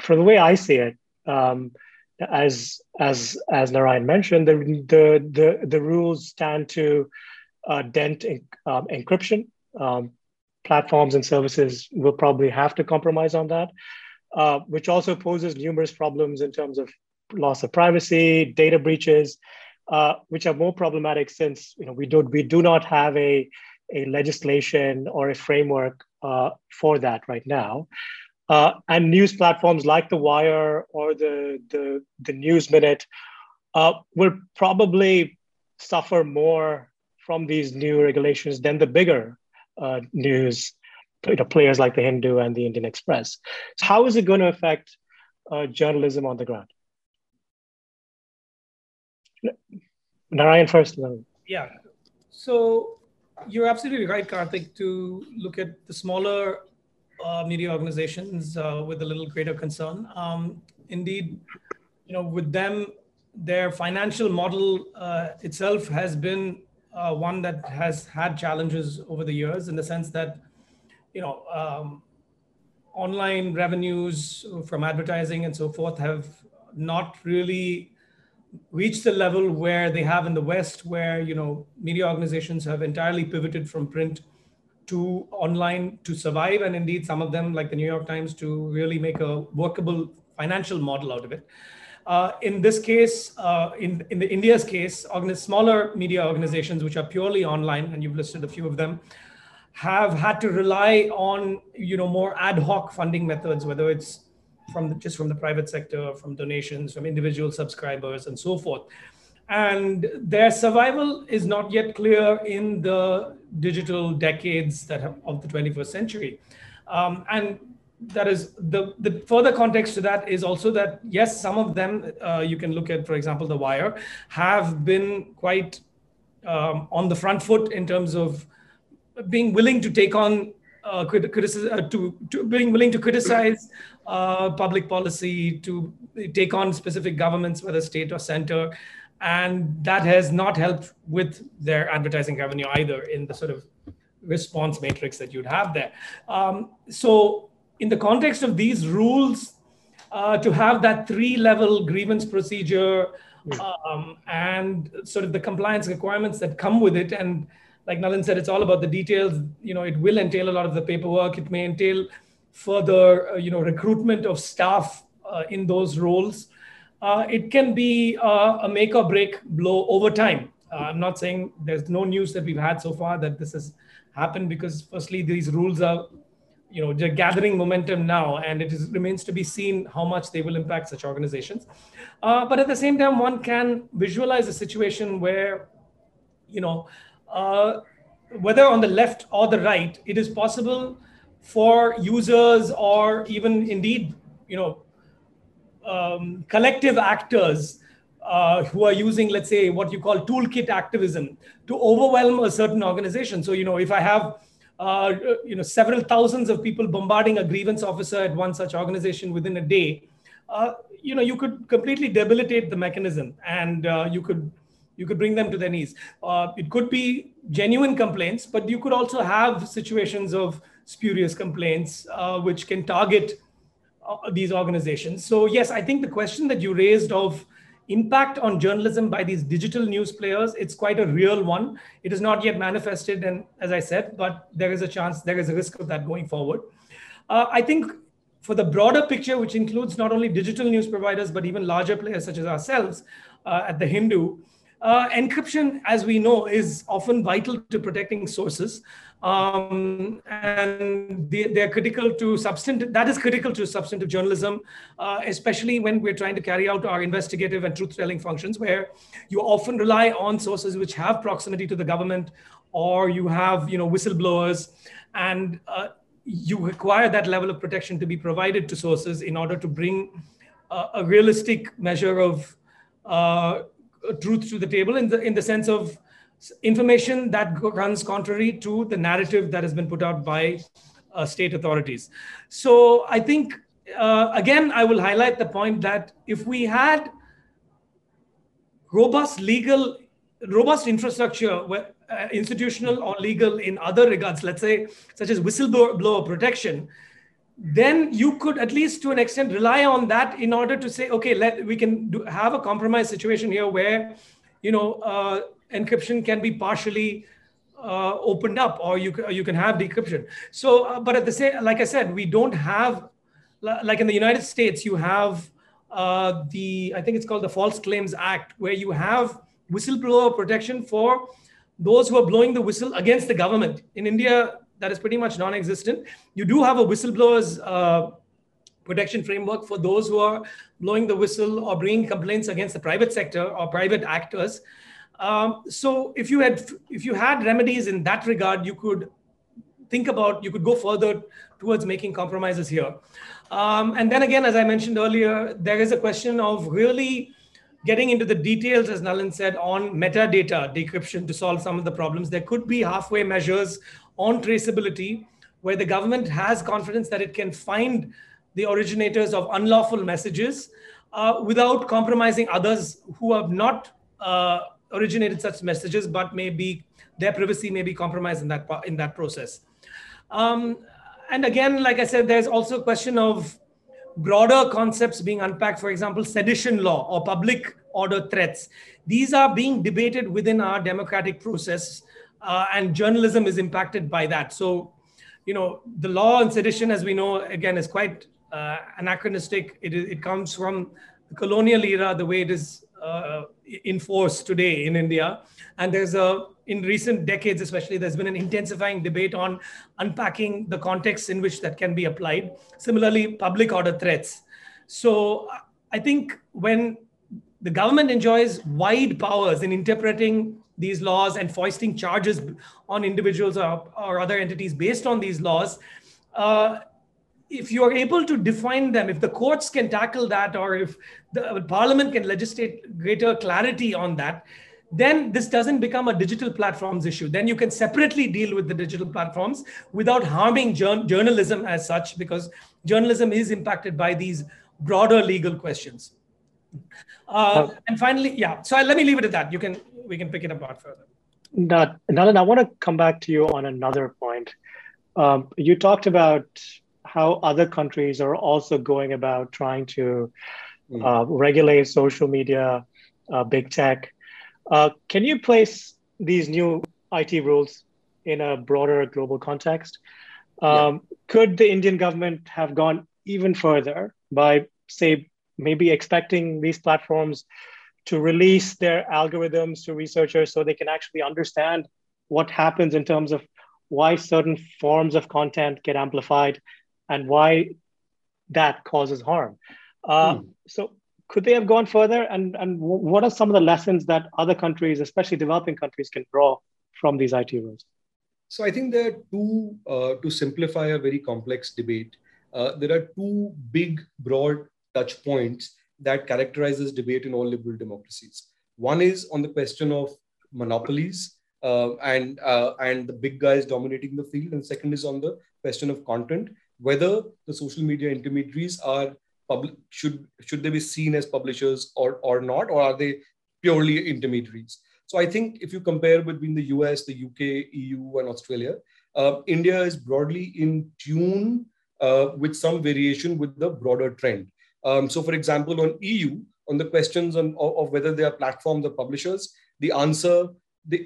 From the way I see it, um, as as as Narayan mentioned, the the the, the rules stand to uh, dent in, um, encryption. Um, platforms and services will probably have to compromise on that, uh, which also poses numerous problems in terms of loss of privacy, data breaches, uh, which are more problematic since you know we do we do not have a a legislation or a framework uh, for that right now. Uh, and news platforms like the Wire or the the, the News Minute uh, will probably suffer more from these new regulations than the bigger uh, news you know, players like the Hindu and the Indian Express. So how is it going to affect uh, journalism on the ground? Narayan first. Yeah. So you're absolutely right, Karthik, to look at the smaller media organizations uh, with a little greater concern. Um, indeed, you know, with them, their financial model uh, itself has been uh, one that has had challenges over the years in the sense that, you know, um, online revenues from advertising and so forth have not really reached the level where they have in the West, where you know media organizations have entirely pivoted from print to online to survive, and indeed some of them, like the New York Times, to really make a workable financial model out of it. Uh, in this case, uh, in, in the India's case, smaller media organizations which are purely online, and you've listed a few of them, have had to rely on you know more ad hoc funding methods, whether it's from the, just from the private sector, from donations, from individual subscribers, and so forth. And their survival is not yet clear in the digital decades that have, of the 21st century. Um, and that is the, the further context to that is also that yes, some of them uh, you can look at, for example, the Wire, have been quite um, on the front foot in terms of being willing to take on uh, criticism, uh, to, to being willing to criticize uh, public policy, to take on specific governments, whether state or center. And that has not helped with their advertising revenue either in the sort of response matrix that you'd have there. Um, so, in the context of these rules, uh, to have that three level grievance procedure um, and sort of the compliance requirements that come with it and like Nalin said, it's all about the details. You know, it will entail a lot of the paperwork. It may entail further, uh, you know, recruitment of staff uh, in those roles. Uh, it can be uh, a make or break blow over time. Uh, I'm not saying there's no news that we've had so far that this has happened because, firstly, these rules are, you know, they're gathering momentum now, and it is, remains to be seen how much they will impact such organizations. Uh, but at the same time, one can visualize a situation where, you know, uh, whether on the left or the right, it is possible for users or even indeed, you know, um, collective actors uh, who are using, let's say, what you call toolkit activism to overwhelm a certain organization. So, you know, if I have, uh, you know, several thousands of people bombarding a grievance officer at one such organization within a day, uh, you know, you could completely debilitate the mechanism and uh, you could you could bring them to their knees. Uh, it could be genuine complaints, but you could also have situations of spurious complaints uh, which can target these organizations. So, yes, I think the question that you raised of impact on journalism by these digital news players, it's quite a real one. It is not yet manifested, and as I said, but there is a chance, there is a risk of that going forward. Uh, I think for the broader picture, which includes not only digital news providers, but even larger players such as ourselves uh, at the Hindu, uh, encryption, as we know, is often vital to protecting sources. Um, and they, are critical to substantive, that is critical to substantive journalism, uh, especially when we're trying to carry out our investigative and truth-telling functions, where you often rely on sources which have proximity to the government, or you have, you know, whistleblowers, and uh, you require that level of protection to be provided to sources in order to bring a realistic measure of uh, truth to the table in the in the sense of information that runs contrary to the narrative that has been put out by uh, state authorities. So I think uh, again I will highlight the point that if we had robust legal robust infrastructure where, uh, institutional or legal in other regards let's say such as whistleblower protection then you could at least to an extent rely on that in order to say okay let we can do, have a compromise situation here where you know uh, encryption can be partially uh, opened up, or you you can have decryption. So, uh, but at the same, like I said, we don't have like in the United States, you have uh, the I think it's called the False Claims Act, where you have whistleblower protection for those who are blowing the whistle against the government. In India, that is pretty much non-existent. You do have a whistleblowers uh, protection framework for those who are blowing the whistle or bringing complaints against the private sector or private actors. Um, so if you had if you had remedies in that regard, you could think about you could go further towards making compromises here. Um, and then again, as I mentioned earlier, there is a question of really getting into the details, as Nalin said, on metadata decryption to solve some of the problems. There could be halfway measures on traceability where the government has confidence that it can find the originators of unlawful messages uh, without compromising others who have not uh, originated such messages, but maybe their privacy may be compromised in that in that process. Um, and again, like I said, there's also a question of broader concepts being unpacked. For example, sedition law or public order threats. These are being debated within our democratic process, uh, and journalism is impacted by that. So, you know, the law on sedition, as we know, again, is quite uh, anachronistic. It, it comes from the colonial era, the way it is uh, enforced today in India. And there's a, in recent decades, especially, there's been an intensifying debate on unpacking the context in which that can be applied. Similarly, public order threats. So I think when the government enjoys wide powers in interpreting these laws and foisting charges on individuals or, or other entities based on these laws, uh, if you are able to define them, if the courts can tackle that, or if the parliament can legislate greater clarity on that, then this doesn't become a digital platforms issue. Then you can separately deal with the digital platforms without harming journalism as such, because journalism is impacted by these broader legal questions. Uh, and finally, yeah. So let me leave it at that. You can we can pick it apart further. Not, Nalin, I want to come back to you on another point. Um, you talked about how other countries are also going about trying to mm. uh, regulate social media, uh, big tech. Uh, can you place these new IT rules in a broader global context? Um, yeah. Could the Indian government have gone even further by, say, maybe expecting these platforms to release their algorithms to researchers so they can actually understand what happens in terms of why certain forms of content get amplified and why that causes harm. Uh, hmm. So, could they have gone further? And, and what are some of the lessons that other countries, especially developing countries, can draw from these IT rules? So, I think there are two, uh, to simplify a very complex debate, uh, there are two big, broad touch points that characterizes debate in all liberal democracies. One is on the question of monopolies uh, and uh, and the big guys dominating the field, and second is on the question of content whether the social media intermediaries are public should should they be seen as publishers or or not or are they purely intermediaries? So i think if you compare between the us the uk eu and australia uh, india is broadly in tune uh, with some variation with the broader trend. Um, so for example on eu on the questions on, of, of whether they are platforms or publishers the answer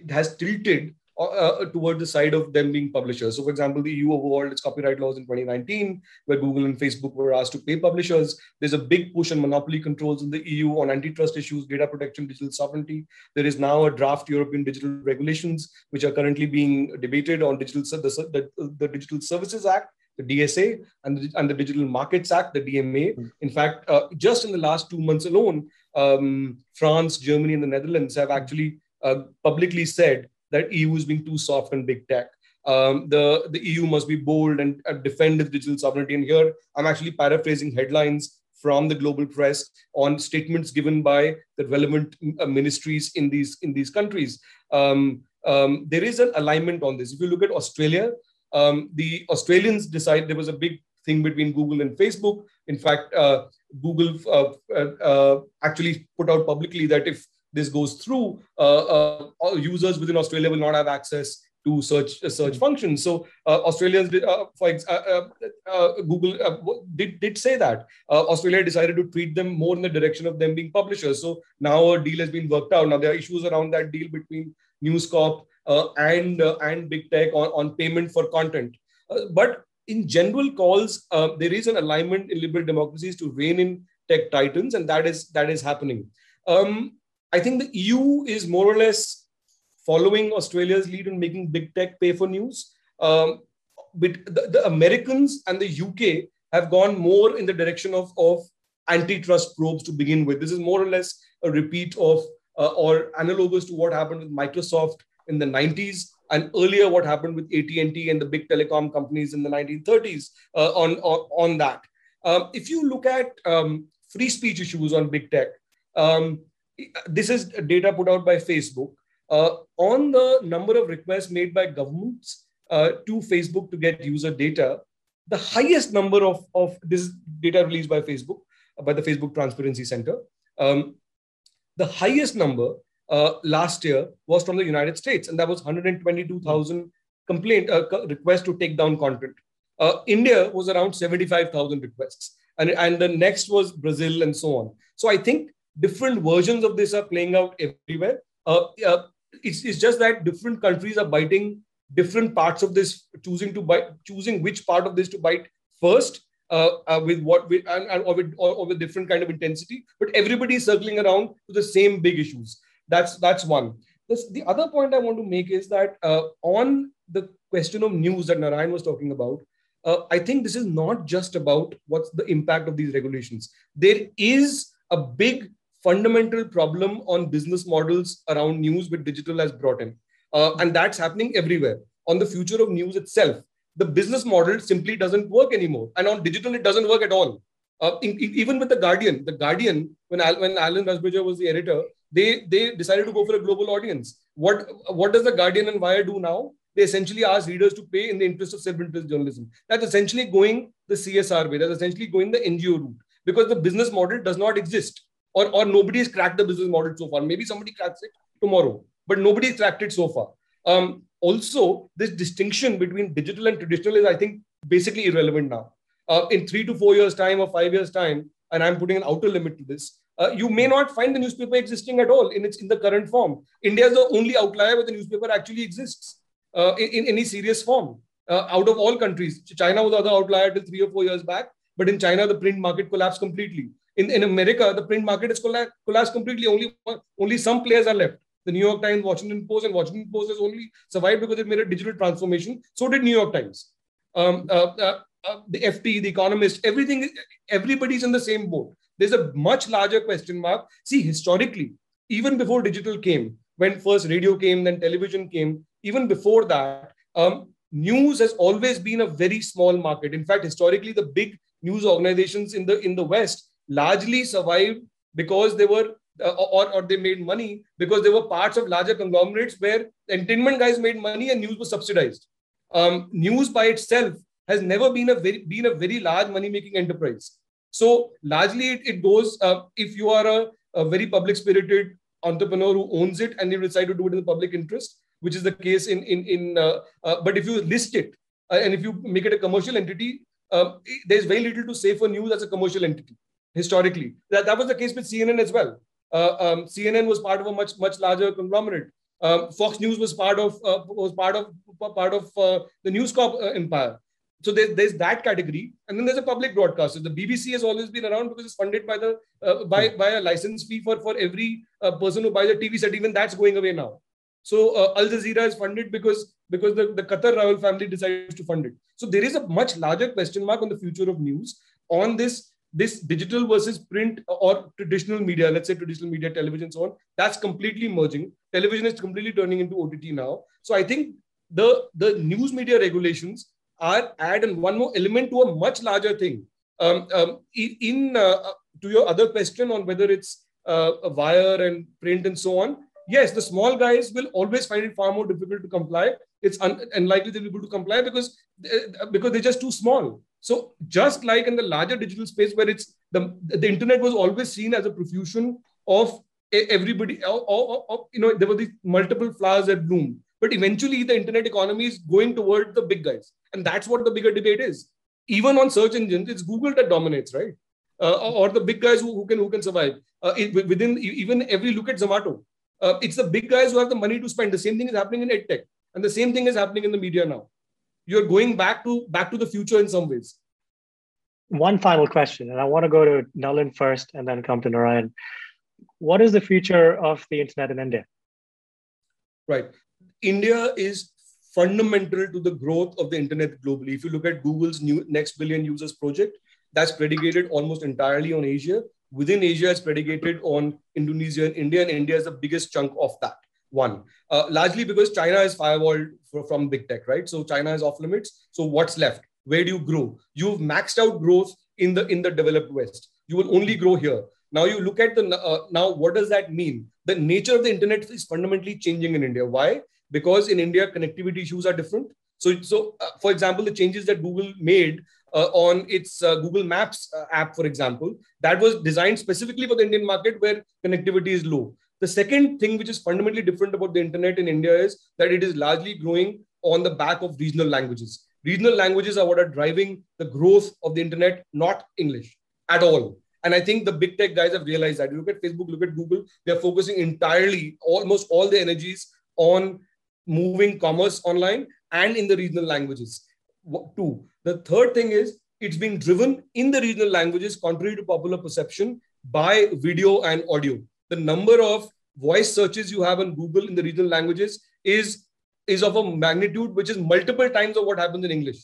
has tilted uh, uh, toward the side of them being publishers. So, for example, the EU overhauled its copyright laws in 2019, where Google and Facebook were asked to pay publishers. There's a big push on monopoly controls in the EU on antitrust issues, data protection, digital sovereignty. There is now a draft European digital regulations, which are currently being debated on digital the, the, the Digital Services Act, the DSA, and the, and the Digital Markets Act, the DMA. Hmm. In fact, uh, just in the last two months alone, um, France, Germany, and the Netherlands have actually uh, publicly said that EU is being too soft on big tech. Um, the, the EU must be bold and uh, defend its digital sovereignty. And here I'm actually paraphrasing headlines from the global press on statements given by the relevant uh, ministries in these in these countries. Um, um, there is an alignment on this. If you look at Australia, um, the Australians decide there was a big thing between Google and Facebook. In fact, uh, Google uh, uh, uh actually put out publicly that if this goes through, uh, uh, users within Australia will not have access to search uh, search functions. So uh, Australians, did, uh, for uh, Google did did say that Australia decided to treat them more in the direction of them being publishers. So now a deal has been worked out. Now there are issues around that deal between News Corp uh, and uh, and big tech on, on payment for content. Uh, but in general calls, uh, there is an alignment in liberal democracies to rein in tech titans, and that is that is happening. Um, I think the EU is more or less following Australia's lead in making big tech pay for news. Um, but the, the, Americans and the UK have gone more in the direction of, of antitrust probes to begin with. This is more or less a repeat of uh, or analogous to what happened with Microsoft in the 90s and earlier what happened with AT&T and the big telecom companies in the 1930s uh, on, on, on that. Um, if you look at um, free speech issues on big tech, um, this is data put out by Facebook. Uh, on the number of requests made by governments uh, to Facebook to get user data, the highest number of, of this data released by Facebook, uh, by the Facebook Transparency Center, um, the highest number uh, last year was from the United States, and that was 122,000 complaint uh, requests to take down content. Uh, India was around 75,000 requests, and, and the next was Brazil, and so on. So I think different versions of this are playing out everywhere. Uh, uh, it's, it's just that different countries are biting different parts of this, choosing to bite, choosing which part of this to bite first. Uh, uh, with what with and, and or, with, or, or, with different kind of intensity, but everybody is circling around to the same big issues. That's that's one. This, the other point I want to make is that uh, on the question of news that Narayan was talking about, uh, I think this is not just about what's the impact of these regulations. There is a big fundamental problem on business models around news with digital has brought in. Uh, and that's happening everywhere. On the future of news itself, the business model simply doesn't work anymore. And on digital, it doesn't work at all. Uh, in, in, even with the Guardian, the Guardian, when, Al, when Alan Rusbridger was the editor, they, they decided to go for a global audience. What, what does the Guardian and Wire do now? They essentially ask readers to pay in the interest of self-interest journalism. That's essentially going the CSR way. That's essentially going the NGO route because the business model does not exist or, or nobody has cracked the business model so far. Maybe somebody cracks it tomorrow, but nobody cracked it so far. Um, also, this distinction between digital and traditional is, I think, basically irrelevant now. Uh, in three to four years' time or five years' time, and I'm putting an outer limit to this, uh, you may not find the newspaper existing at all in its in the current form. India is the only outlier where the newspaper actually exists uh, in, in, any serious form. Uh, out of all countries, China was the other outlier till three or four years back, but in China the print market collapsed completely. In, in America, the print market has collapsed, collapsed completely. Only only some players are left. The New York Times, Washington Post, and Washington Post has only survived because it made a digital transformation. So did New York Times. Um, uh, uh, uh, the FT, the Economist, everything, everybody's in the same boat. There's a much larger question mark. See, historically, even before digital came, when first radio came, then television came, even before that, um, news has always been a very small market. In fact, historically, the big news organizations in the in the West largely survived because they were uh, or, or they made money because they were parts of larger conglomerates where entertainment guys made money and news was subsidized. Um, news by itself has never been a very been a very large money making enterprise. So largely it, it goes uh, if you are a, a very public spirited entrepreneur who owns it and they decide to do it in the public interest, which is the case in in in. Uh, uh, but if you list it uh, and if you make it a commercial entity, um, there's very little to say for news as a commercial entity historically. That, that was the case with CNN as well. Uh, um, CNN was part of a much much larger conglomerate. Um, Fox News was part of uh, was part of part of uh, the News Corp uh, empire. So there, there's that category, and then there's a public broadcaster. The BBC has always been around because it's funded by the uh, by by a license fee for for every uh, person who buys a TV set. Even that's going away now. So Al Jazeera is funded because because the, the Qatar royal family decides to fund it. So there is a much larger question mark on the future of news on this this digital versus print or traditional media, let's say traditional media, television, so on, that's completely merging. Television is completely turning into OTT now. So I think the, the news media regulations are add and one more element to a much larger thing. Um, um, in uh, uh, to your other question on whether it's uh, a wire and print and so on, yes, the small guys will always find it far more difficult to comply. It's un- unlikely they'll be able to comply because uh, because they're just too small. So just like in the larger digital space where it's the, the internet was always seen as a profusion of everybody, or, or, or, you know, there were these multiple flowers that bloomed. But eventually the internet economy is going toward the big guys. And that's what the bigger debate is. Even on search engines, it's Google that dominates, right? Uh, or the big guys who, who can who can survive. Uh, within even every look at Zomato. Uh, it's the big guys who have the money to spend. The same thing is happening in edtech, and the same thing is happening in the media now. You're going back to back to the future in some ways. One final question, and I want to go to Nalin first, and then come to Narayan. What is the future of the internet in India? Right, India is fundamental to the growth of the internet globally. If you look at Google's new next billion users project, that's predicated almost entirely on Asia. Within Asia, it's predicated on Indonesia and India, and India is the biggest chunk of that. One, uh, largely because China is firewalled for, from big tech, right? So China is off limits. So what's left? Where do you grow? You've maxed out growth in the in the developed West. You will only grow here. Now you look at the uh, now. What does that mean? The nature of the internet is fundamentally changing in India. Why? Because in India, connectivity issues are different. So, so uh, for example, the changes that Google made uh, on its uh, Google Maps uh, app, for example, that was designed specifically for the Indian market where connectivity is low. The second thing which is fundamentally different about the internet in India is that it is largely growing on the back of regional languages. Regional languages are what are driving the growth of the internet, not English at all. And I think the big tech guys have realized that. You look at Facebook, look at Google, they're focusing entirely, almost all their energies on moving commerce online and in the regional languages. Two. The third thing is it's being driven in the regional languages, contrary to popular perception, by video and audio. The number of voice searches you have on Google in the regional languages is, is of a magnitude which is multiple times of what happens in English.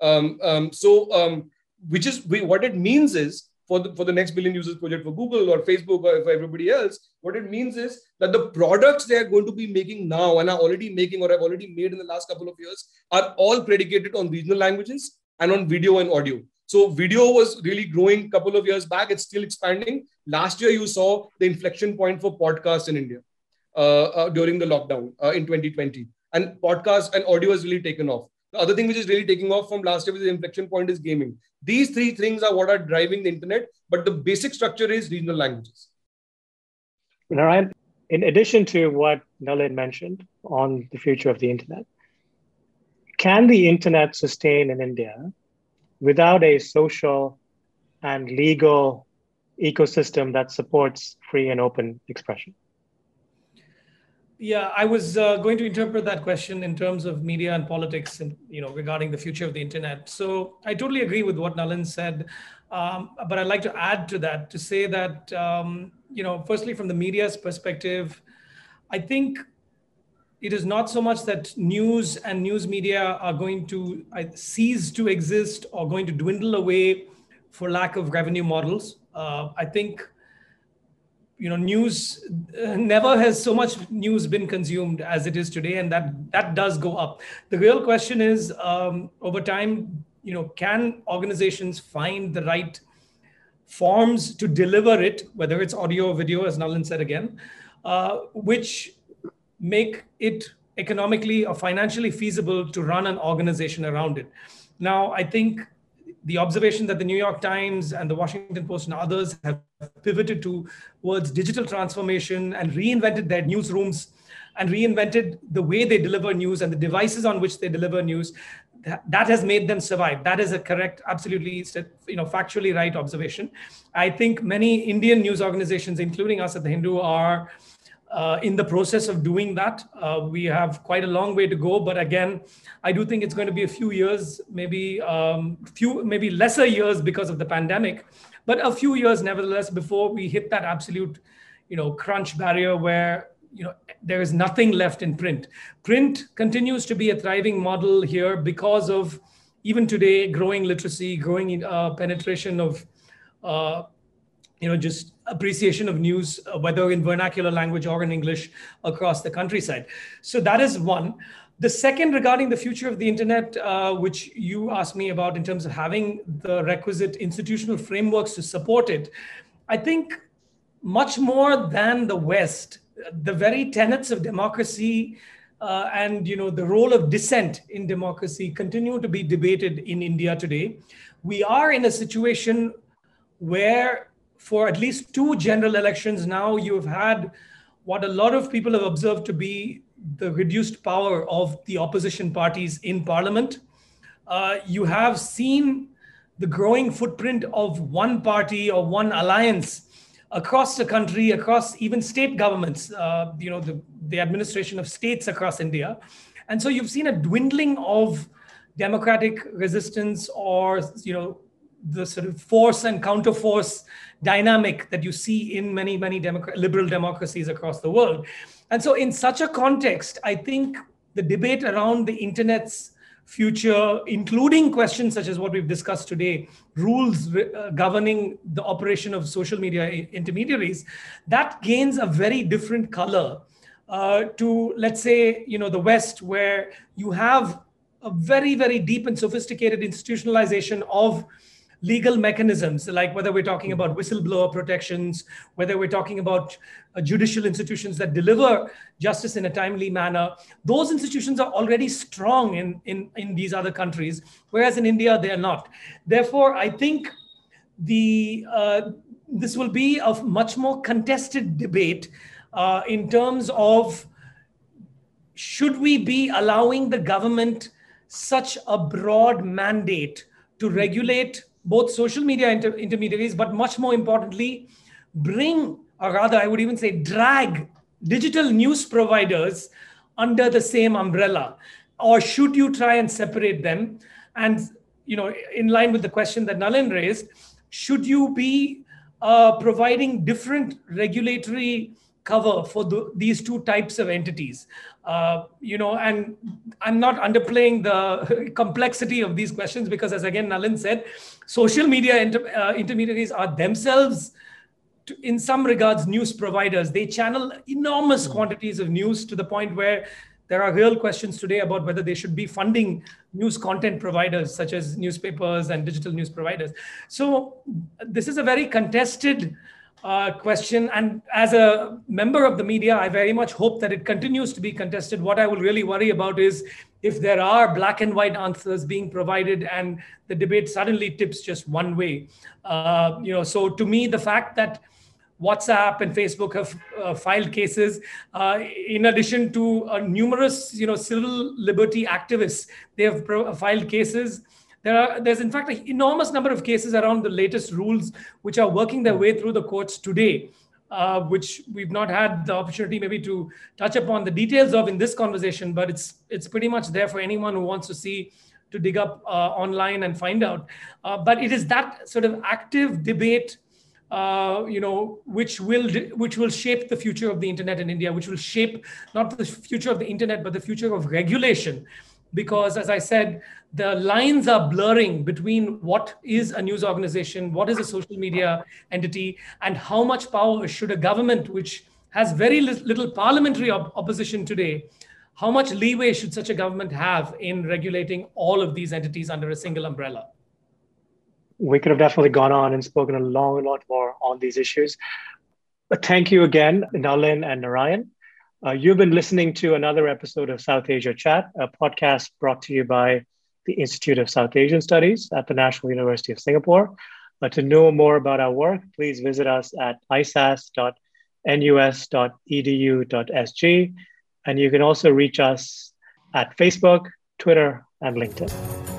Um, um, so, um, which is what it means is for the, for the next billion users project for Google or Facebook or for everybody else, what it means is that the products they are going to be making now and are already making or have already made in the last couple of years are all predicated on regional languages and on video and audio. So video was really growing a couple of years back. It's still expanding. Last year, you saw the inflection point for podcasts in India uh, uh, during the lockdown uh, in 2020. And podcast and audio has really taken off. The other thing which is really taking off from last year with the inflection point is gaming. These three things are what are driving the internet, but the basic structure is regional languages. Narayan, in addition to what Nalin mentioned on the future of the internet, can the internet sustain in India without a social and legal ecosystem that supports free and open expression? Yeah, I was uh, going to interpret that question in terms of media and politics, and you know, regarding the future of the internet. So I totally agree with what Nalin said, um, but I'd like to add to that to say that um, you know, firstly, from the media's perspective, I think it is not so much that news and news media are going to cease to exist or going to dwindle away for lack of revenue models. Uh, I think you know news uh, never has so much news been consumed as it is today and that that does go up the real question is um, over time you know can organizations find the right forms to deliver it whether it's audio or video as nalin said again uh, which make it economically or financially feasible to run an organization around it. Now i think the observation that the New York Times and the Washington Post and others have pivoted towards digital transformation and reinvented their newsrooms and reinvented the way they deliver news and the devices on which they deliver news that, has made them survive. That is a correct absolutely you know factually right observation. I think many indian news organizations including us at the hindu are uh, in the process of doing that. Uh, we have quite a long way to go, but again, I do think it's going to be a few years, maybe um, few, maybe lesser years because of the pandemic, but a few years nevertheless before we hit that absolute, you know, crunch barrier where you know there is nothing left in print. Print continues to be a thriving model here because of even today growing literacy, growing uh, penetration of uh, you know just appreciation of news uh, whether in vernacular language or in english across the countryside. So that is one. The second regarding the future of the internet uh, which you asked me about in terms of having the requisite institutional frameworks to support it i think much more than the west the very tenets of democracy uh, and you know the role of dissent in democracy continue to be debated in india today. We are in a situation where for at least two general elections now, you've had what a lot of people have observed to be the reduced power of the opposition parties in parliament. Uh, you have seen the growing footprint of one party or one alliance across the country, across even state governments, uh, you know, the, the administration of states across India. And so you've seen a dwindling of democratic resistance or, you know, the sort of force and counterforce dynamic that you see in many, many democ- liberal democracies across the world. And so, in such a context, I think the debate around the internet's future, including questions such as what we've discussed today, rules uh, governing the operation of social media intermediaries, that gains a very different color uh, to, let's say, you know, the West, where you have a very, very deep and sophisticated institutionalization of legal mechanisms, like whether we're talking about whistleblower protections, whether we're talking about uh, judicial institutions that deliver justice in a timely manner, those institutions are already strong in, in, in these other countries, whereas in India, they are not. Therefore, I think the uh, this will be a much more contested debate uh, in terms of should we be allowing the government such a broad mandate to regulate both social media inter- intermediaries, but much more importantly, bring, or rather, I would even say, drag digital news providers under the same umbrella? Or should you try and separate them? And, you know, in line with the question that Nalin raised, should you be uh, providing different regulatory cover for the, these two types of entities? Uh, you know, and I'm not underplaying the complexity of these questions because, as again Nalin said, social media inter- uh, intermediaries are themselves, to, in some regards, news providers. They channel enormous quantities of news to the point where there are real questions today about whether they should be funding news content providers such as newspapers and digital news providers. So this is a very contested uh, question. And as a member of the media, I very much hope that it continues to be contested. What I will really worry about is if there are black and white answers being provided and the debate suddenly tips just one way. Uh, you know, so to me, the fact that WhatsApp and Facebook have uh, filed cases. Uh, in addition to uh, numerous, you know, civil liberty activists, they have pro- filed cases. There are, there's in fact an enormous number of cases around the latest rules which are working their way through the courts today, uh, which we've not had the opportunity maybe to touch upon the details of in this conversation, but it's it's pretty much there for anyone who wants to see to dig up uh, online and find out. Uh, but it is that sort of active debate. Uh, you know, which will which will shape the future of the internet in India, which will shape not the future of the internet, but the future of regulation because as i said the lines are blurring between what is a news organization what is a social media entity and how much power should a government which has very little parliamentary op- opposition today how much leeway should such a government have in regulating all of these entities under a single umbrella? We could have definitely gone on and spoken a long a lot more on these issues. But thank you again nalin and narayan uh, you've been listening to another episode of South Asia Chat, a podcast brought to you by the Institute of South Asian Studies at the National University of Singapore. Uh, to know more about our work, please visit us at isas.nus.edu.sg. And you can also reach us at Facebook, Twitter, and LinkedIn.